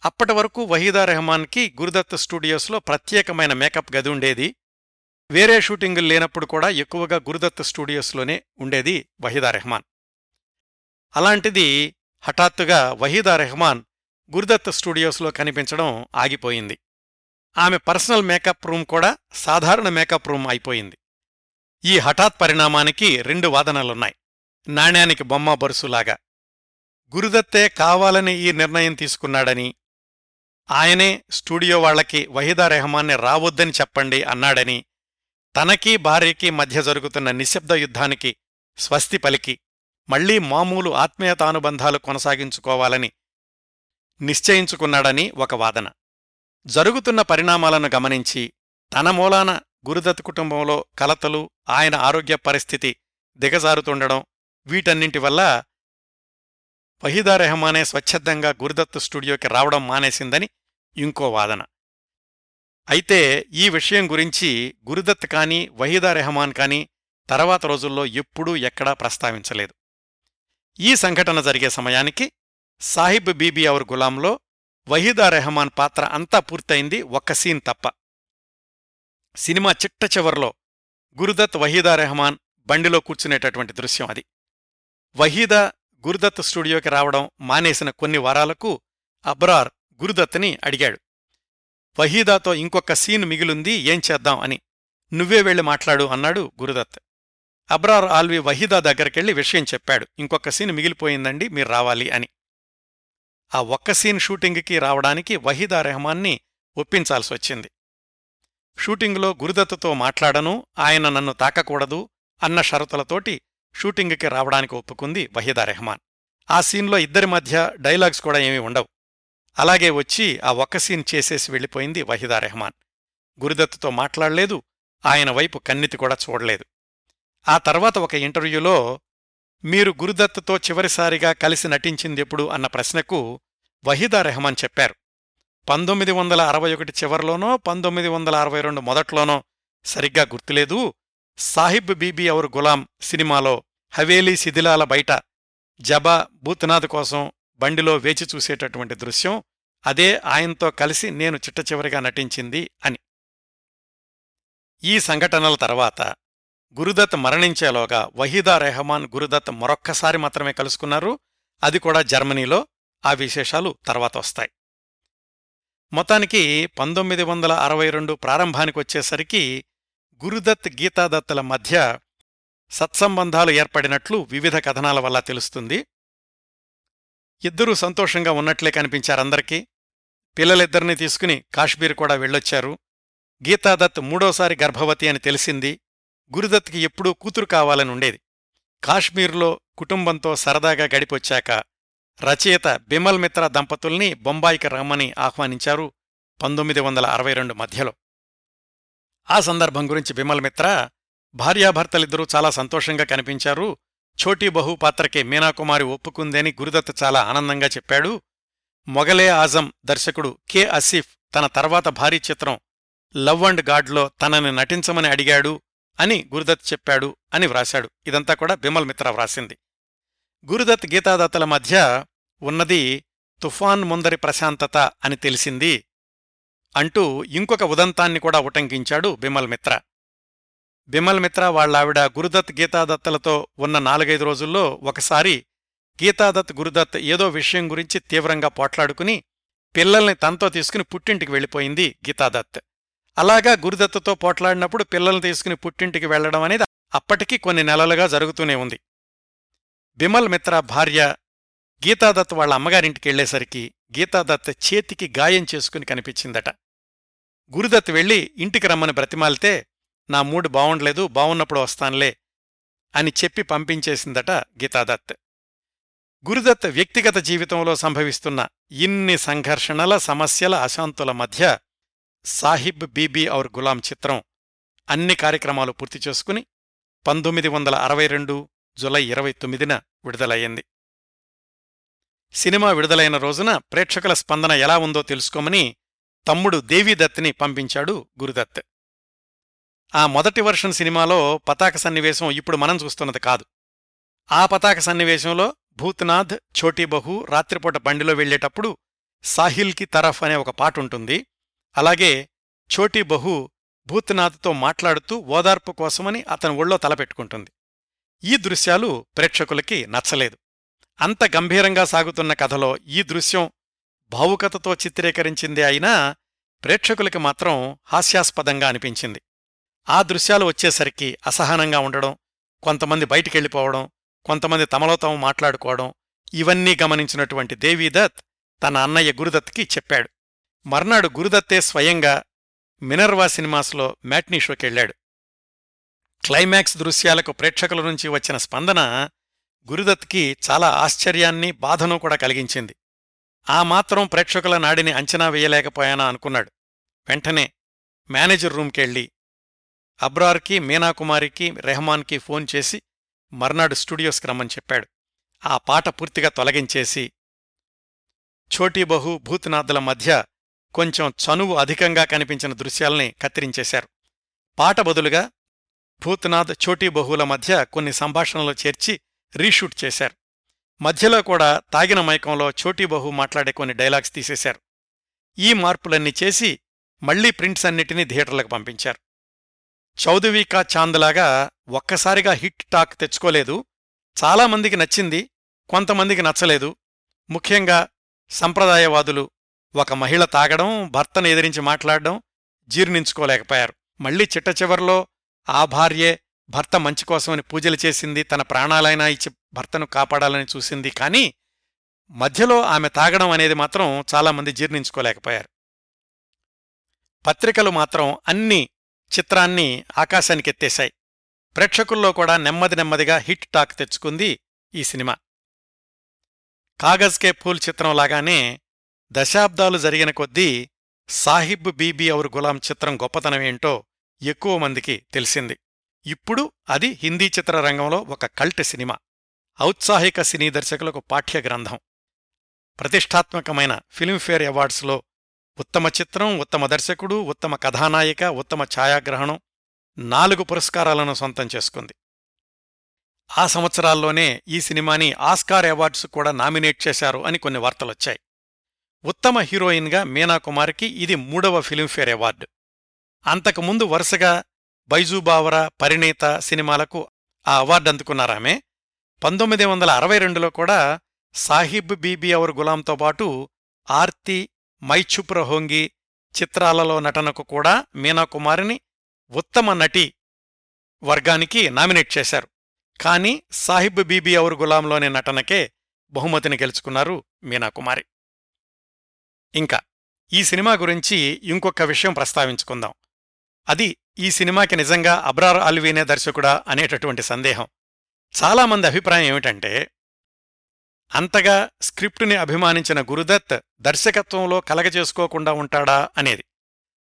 అప్పటి వరకు వహీదా రెహమాన్కి గురుదత్ స్టూడియోస్లో ప్రత్యేకమైన మేకప్ గది ఉండేది. వేరే షూటింగులు లేనప్పుడు కూడా ఎక్కువగా గురుదత్ స్టూడియోస్లోనే ఉండేది వహీదా రెహమాన్. అలాంటిది హఠాత్తుగా వహీదా రెహమాన్ గురుదత్త స్టూడియోస్లో కనిపించడం ఆగిపోయింది. ఆమె పర్సనల్ మేకప్ రూమ్ కూడా సాధారణ మేకప్ రూమ్ అయిపోయింది. ఈ హఠాత్ పరిణామానికి రెండు వాదనలున్నాయి. నాణ్యానికి బొమ్మ బరుసులాగా. గురుదత్తే కావాలని ఈ నిర్ణయం తీసుకున్నాడని ఆయనే స్టూడియో వాళ్ళకి వహీదా రెహమాన్ని రావొద్దని చెప్పండి అన్నాడని తనకీ భార్యకి మధ్య జరుగుతున్న నిశ్శబ్ద యుద్ధానికి స్వస్తి పలికి మళ్ళీ మామూలు ఆత్మీయతానుబంధాలు కొనసాగించుకోవాలని నిశ్చయించుకున్నాడని ఒక వాదన. జరుగుతున్న పరిణామాలను గమనించి తన మూలాన గురుదత్ కుటుంబంలో కలతలు ఆయన ఆరోగ్య పరిస్థితి దిగజారుతుండడం వీటన్నింటి వల్ల వహీదా రెహమానే స్వచ్ఛందంగా గురుదత్తు స్టూడియోకి రావడం మానేసిందని ఇంకో వాదన. అయితే ఈ విషయం గురించి గురుదత్ కానీ వహీదా రెహమాన్ కానీ తర్వాత రోజుల్లో ఎప్పుడూ ఎక్కడా ప్రస్తావించలేదు. ఈ సంఘటన జరిగే సమయానికి సాహిబ్ బీబీ అవర్ గులాంలో వహీదా రెహమాన్ పాత్ర అంతా పూర్తయింది ఒక్క సీన్ తప్ప. సినిమా చిట్ట చివర్లో గురుదత్ వహీదా రెహమాన్ బండిలో కూర్చునేటటువంటి దృశ్యం అది. వహీదా గురుదత్ స్టూడియోకి రావడం మానేసిన కొన్ని వారాలకు అబ్రార్ గురుదత్ని అడిగాడు. వహీదాతో ఇంకొక సీన్ మిగిలుంది ఏం చేద్దాం అని. నువ్వే వెళ్ళి మాట్లాడు అన్నాడు గురుదత్. అబ్రార్ ఆల్వి వహీదా దగ్గరికెళ్ళి విషయం చెప్పాడు. ఇంకొక సీన్ మిగిలిపోయిందండి మీరు రావాలి అని. ఆ ఒక్క సీన్ షూటింగ్కి రావడానికి వహీదా రెహమాన్ని ఒప్పించాల్సి వచ్చింది షూటింగులో గురుదత్తుతో మాట్లాడను ఆయన నన్ను తాకకూడదు అన్న షరతులతోటి షూటింగ్కి రావడానికి ఒప్పుకుంది వహీదా రెహమాన్. ఆ సీన్లో ఇద్దరి మధ్య డైలాగ్స్ కూడా ఏమీ ఉండవు. అలాగే వచ్చి ఆ ఒక్క సీన్ చేసేసి వెళ్ళిపోయింది వహీదా రెహమాన్. గురుదత్తుతో మాట్లాడలేదు ఆయన వైపు కన్నెత్తి కూడా చూడలేదు. ఆ తర్వాత ఒక ఇంటర్వ్యూలో మీరు గురుదత్తతో చివరిసారిగా కలిసి నటించిందెప్పుడు అన్న ప్రశ్నకు వహీదా రెహమాన్ చెప్పారు. పంతొమ్మిది వందల అరవై ఒకటి చివరిలోనో పంతొమ్మిది వందల అరవై రెండు మొదట్లోనో సరిగ్గా గుర్తులేదు. సాహిబ్ బీబీ అవర్ గులాం సినిమాలో హవేలీ శిథిలాల బయట జబా భూత్నాథ్ కోసం బండిలో వేచి చూసేటటువంటి దృశ్యం అదే ఆయనతో కలిసి నేను చిట్ట చివరిగా నటించింది అని. ఈ సంఘటనల తర్వాత గురుదత్ మరణించేలోగా వహీదా రెహమాన్ గురుదత్ మరొక్కసారి మాత్రమే కలుసుకున్నారు. అది కూడా జర్మనీలో. ఆ విశేషాలు తర్వాత వస్తాయి. మొత్తానికి పంతొమ్మిది వందల అరవై రెండు ప్రారంభానికి వచ్చేసరికి గురుదత్ గీతాదత్తుల మధ్య సత్సంబంధాలు ఏర్పడినట్లు వివిధ కథనాల వల్ల తెలుస్తుంది. ఇద్దరూ సంతోషంగా ఉన్నట్లే కనిపించారందరికీ పిల్లలిద్దరినీ తీసుకుని కాశ్మీర్ కూడా వెళ్ళొచ్చారు. గీతాదత్ మూడోసారి గర్భవతి అని తెలిసింది. గురుదత్కి ఎప్పుడూ కూతురు కావాలని ఉండేది. కాశ్మీర్లో కుటుంబంతో సరదాగా గడిపొచ్చాక రచయిత బిమల్ మిత్ర దంపతుల్ని బొంబాయికి రమ్మని ఆహ్వానించారు పంతొమ్మిది వందల అరవై రెండు మధ్యలో. ఆ సందర్భం గురించి బిమల్ మిత్ర భార్యాభర్తలిద్దరూ చాలా సంతోషంగా కనిపించారు. ఛోటీ బహు పాత్రకి మీనాకుమారి ఒప్పుకుందని గురుదత్ చాలా ఆనందంగా చెప్పాడు. మొగలే ఆజం దర్శకుడు కె అసీఫ్ తన తర్వాత భారీ చిత్రం లవ్ అండ్ గాడ్లో తనని నటించమని అడిగాడు. అని గురుదత్ చెప్పాడు అని వ్రాశాడు. ఇదంతా కూడా బిమల్ మిత్ర వ్రాసింది. గురుదత్ గీతాదాతల మధ్య ఉన్నది తుఫాన్ ముందరి ప్రశాంతత అని తెలిసింది అంటూ ఇంకొక ఉదంతాన్ని కూడా ఉటంకించాడు బిమల్ మిత్ర. బిమల్ మిత్ర వాళ్ళావిడ గురుదత్ గీతాదత్తలతో ఉన్న నాలుగైదు రోజుల్లో ఒకసారి గీతాదత్ గురుదత్ ఏదో విషయం గురించి తీవ్రంగా పోట్లాడుకుని పిల్లల్ని తనతో తీసుకుని పుట్టింటికి వెళ్ళిపోయింది గీతాదత్. అలాగా గురుదత్తతో పోట్లాడినప్పుడు పిల్లల్ని తీసుకుని పుట్టింటికి వెళ్ళడం అనేది అప్పటికి కొన్ని నెలలుగా జరుగుతూనే ఉంది. బిమల్ మిత్ర భార్య గీతాదత్ వాళ్ళ అమ్మగారింటికి వెళ్ళేసరికి గీతాదత్ చేతికి గాయం చేసుకుని కనిపించిందట. గురుదత్ వెళ్ళి ఇంటికి రమ్మని బ్రతిమాలితే నా మూడు బావుండలేదు బావున్నప్పుడు వస్తానులే అని చెప్పి పంపించేసిందట గీతాదత్. గురుదత్ వ్యక్తిగత జీవితంలో సంభవిస్తున్న ఇన్ని సంఘర్షణల సమస్యల అశాంతుల మధ్య సాహిబ్ బీబీ ఔర్ గులాం చిత్రం అన్ని కార్యక్రమాలు పూర్తి చేసుకుని పంతొమ్మిది వందల అరవై రెండు జులై ఇరవై తొమ్మిదిన విడుదలయ్యింది. సినిమా విడుదలైన రోజున ప్రేక్షకుల స్పందన ఎలా ఉందో తెలుసుకోమని తమ్ముడు దేవీదత్ని పంపించాడు గురుదత్. ఆ మొదటి వర్షన్ సినిమాలో పతాక సన్నివేశం ఇప్పుడు మనం చూస్తున్నది కాదు. ఆ పతాక సన్నివేశంలో భూత్నాథ్ ఛోటీ బహు రాత్రిపూట బండిలో వెళ్ళేటప్పుడు సాహిల్కి తరఫ్ అనే ఒక పాటుంటుంది. అలాగే ఛోటీ బహు భూత్నాథ్తో మాట్లాడుతూ ఓదార్పు కోసమని అతని ఒళ్ళో తలపెట్టుకుంటుంది ఈ దృశ్యాలు ప్రేక్షకులకి నచ్చలేదు. అంత గంభీరంగా సాగుతున్న కథలో ఈ దృశ్యం భావుకతతో చిత్రీకరించిందే అయినా ప్రేక్షకులకి మాత్రం హాస్యాస్పదంగా అనిపించింది. ఆ దృశ్యాలు వచ్చేసరికి అసహనంగా ఉండడం కొంతమంది బయటికెళ్ళిపోవడం కొంతమంది తమలో తాము మాట్లాడుకోవడం ఇవన్నీ గమనించినటువంటి దేవీదత్ తన అన్నయ్య గురుదత్కి చెప్పాడు. మర్నాడు గురుదత్తే స్వయంగా మినర్వా సినిమాస్లో మ్యాట్నీ షోకెళ్ళాడు క్లైమాక్స్ దృశ్యాలకు ప్రేక్షకుల నుంచి వచ్చిన స్పందన గురుదత్కి చాలా ఆశ్చర్యాన్ని బాధను కూడా కలిగించింది. ఆ మాత్రం ప్రేక్షకుల నాడిని అంచనా వేయలేకపోయానా అనుకున్నాడు. వెంటనే మేనేజర్ రూమ్కెళ్ళి అబ్రార్కి మీనాకుమారికి రెహమాన్కి ఫోన్ చేసి మర్నాడు స్టూడియోస్కి రమ్మని చెప్పాడు. ఆ పాట పూర్తిగా తొలగించేసి ఛోటీ బహు భూత్నాథ్ల మధ్య కొంచెం చనువు అధికంగా కనిపించిన దృశ్యాల్ని కత్తిరించేశారు. పాట బదులుగా భూత్నాథ్ చోటీ బహుల మధ్య కొన్ని సంభాషణలు చేర్చి రీషూట్ చేశారు. మధ్యలో కూడా తాగిన మైకంలో చోటీ బహు మాట్లాడే కొన్ని డైలాగ్స్ తీసేశారు. ఈ మార్పులన్నీ చేసి మళ్ళీ ప్రింట్స్ అన్నిటినీ థియేటర్లకు పంపించారు. చౌదవి కా చాంద్లాగా ఒక్కసారిగా హిట్ టాక్ తెచ్చుకోలేదు. చాలామందికి నచ్చింది కొంతమందికి నచ్చలేదు. ముఖ్యంగా సంప్రదాయవాదులు ఒక మహిళ తాగడం భర్తను ఎదిరించి మాట్లాడడం జీర్ణించుకోలేకపోయారు. మళ్ళీ చిట్ట చివరిలో ఆ భార్యే భర్త మంచి కోసమని పూజలు చేసింది తన ప్రాణాలైనా ఇచ్చి భర్తను కాపాడాలని చూసింది కానీ మధ్యలో ఆమె తాగడం అనేది మాత్రం చాలామంది జీర్ణించుకోలేకపోయారు. పత్రికలు మాత్రం అన్ని చిత్రాన్ని ఆకాశానికెత్తేశాయి ప్రేక్షకుల్లో కూడా నెమ్మది నెమ్మదిగా హిట్ టాక్ తెచ్చుకుంది ఈ సినిమా. కాగజ్ కే ఫూల్ చిత్రంలాగానే దశాబ్దాలు జరిగిన కొద్దీ సాహిబ్ బీబీ అవర్ గులాం చిత్రం గొప్పతనమేంటో ఎక్కువ మందికి తెలిసింది. ఇప్పుడు అది హిందీ చిత్రరంగంలో ఒక కల్ట్ సినిమా ఔత్సాహిక సినీ దర్శకులకు పాఠ్య గ్రంథం. ప్రతిష్టాత్మకమైన ఫిల్మ్ఫేర్ అవార్డ్స్లో ఉత్తమ చిత్రం ఉత్తమ దర్శకుడు ఉత్తమ కథానాయిక ఉత్తమ ఛాయాగ్రహణం నాలుగు పురస్కారాలను సొంతం చేసుకుంది. ఆ సంవత్సరాల్లోనే ఈ సినిమాని ఆస్కార్ అవార్డ్స్ కూడా నామినేట్ చేశారు అని కొన్ని వార్తలొచ్చాయి. ఉత్తమ హీరోయిన్గా మీనాకుమారికి ఇది మూడవ ఫిలింఫేర్ అవార్డు. అంతకుముందు వరుసగా బైజూబావరా పరిణీత సినిమాలకు ఆ అవార్డు అందుకున్నారామె పంతొమ్మిది వందల అరవై రెండులో కూడా సాహిబ్ బీబీ అవర్ గులాంతో పాటు ఆర్తి మైఛుప్ రహోంగి చిత్రాలలో నటనకు కూడా మీనాకుమారిని ఉత్తమ నటి వర్గానికి నామినేట్ చేశారు. కానీ సాహిబ్ బీబీ అవర్ గులాంలోని నటనకే బహుమతిని గెలుచుకున్నారు మీనాకుమారి ఇంకా ఈ సినిమా గురించి ఇంకొక విషయం ప్రస్తావించుకుందాం. అది ఈ సినిమాకి నిజంగా అబ్రార్ అల్వీనే దర్శకుడా అనేటటువంటి సందేహం. చాలామంది అభిప్రాయం ఏమిటంటే అంతగా స్క్రిప్టుని అభిమానించిన గురుదత్ దర్శకత్వంలో కలగజేసుకోకుండా ఉంటాడా అనేది.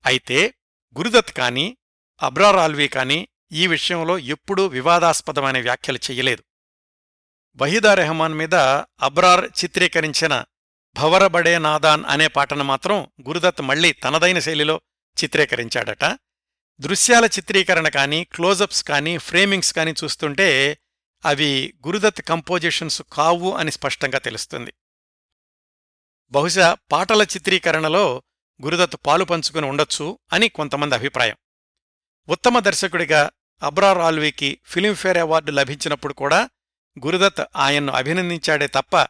అయితే గురుదత్ కానీ అబ్రార్ ఆల్వీ కానీ ఈ విషయంలో ఎప్పుడూ వివాదాస్పదమైన వ్యాఖ్యలు చెయ్యలేదు వహీదా రెహమాన్ మీద అబ్రార్ చిత్రీకరించిన భవరబడే నాదాన్ అనే పాటను మాత్రం గురుదత్ మళ్ళీ తనదైన శైలిలో చిత్రీకరించాడట. దృశ్యాల చిత్రీకరణ కానీ క్లోజప్స్ కానీ ఫ్రేమింగ్స్ కానీ చూస్తుంటే అవి గురుదత్ కంపోజిషన్స్ కావు అని స్పష్టంగా తెలుస్తుంది. బహుశా పాటల చిత్రీకరణలో గురుదత్ పాలు పంచుకుని ఉండొచ్చు అని కొంతమంది అభిప్రాయం. ఉత్తమ దర్శకుడిగా అబ్రార్ ఆల్వీకి ఫిలింఫేర్ అవార్డు లభించినప్పుడు కూడా గురుదత్ ఆయన్ను అభినందించాడే తప్ప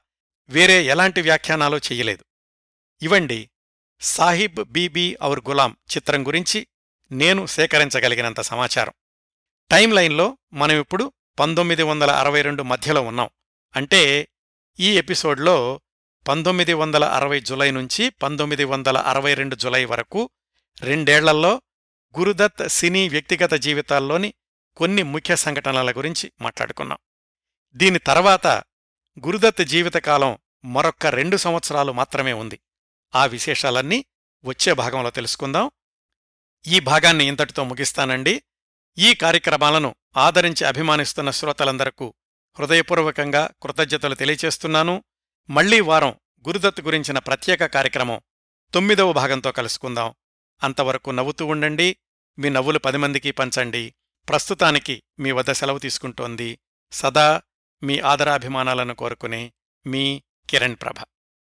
వేరే ఎలాంటి వ్యాఖ్యానాలు చెయ్యలేదు ఇవండి సాహిబ్ బీబీ ఔర్ గులాం చిత్రం గురించి నేను సేకరించగలిగినంత సమాచారం. టైం లైన్లో మనమిప్పుడు పంతొమ్మిది వందల అరవై రెండు మధ్యలో ఉన్నాం. అంటే ఈ ఎపిసోడ్లో పంతొమ్మిది వందల అరవై జులై నుంచి పంతొమ్మిది వందల అరవై రెండు జులై వరకు రెండేళ్ళలో గురుదత్ సినీ వ్యక్తిగత జీవితాల్లోని కొన్ని ముఖ్య సంఘటనల గురించి మాట్లాడుకున్నాం. దీని తర్వాత గురుదత్ జీవితకాలం మరొక్క రెండు సంవత్సరాలు మాత్రమే ఉంది. ఆ విశేషాలన్నీ వచ్చే భాగంలో తెలుసుకుందాం. ఈ భాగాన్ని ఇంతటితో ముగిస్తానండి. ఈ కార్యక్రమాలను ఆదరించి అభిమానిస్తున్న శ్రోతలందరకు హృదయపూర్వకంగా కృతజ్ఞతలు తెలియచేస్తున్నాను. మళ్ళీ వారం గురుదత్ గురించిన ప్రత్యేక కార్యక్రమం తొమ్మిదవ భాగంతో కలుసుకుందాం. అంతవరకు నవ్వుతూ ఉండండి. మీ నవ్వులు పది మందికి పంచండి. ప్రస్తుతానికి మీ వద్ద సెలవు తీసుకుంటోంది సదా మీ ఆదరాభిమానాలను కోరుకునే మీ కిరణ్ ప్రభ.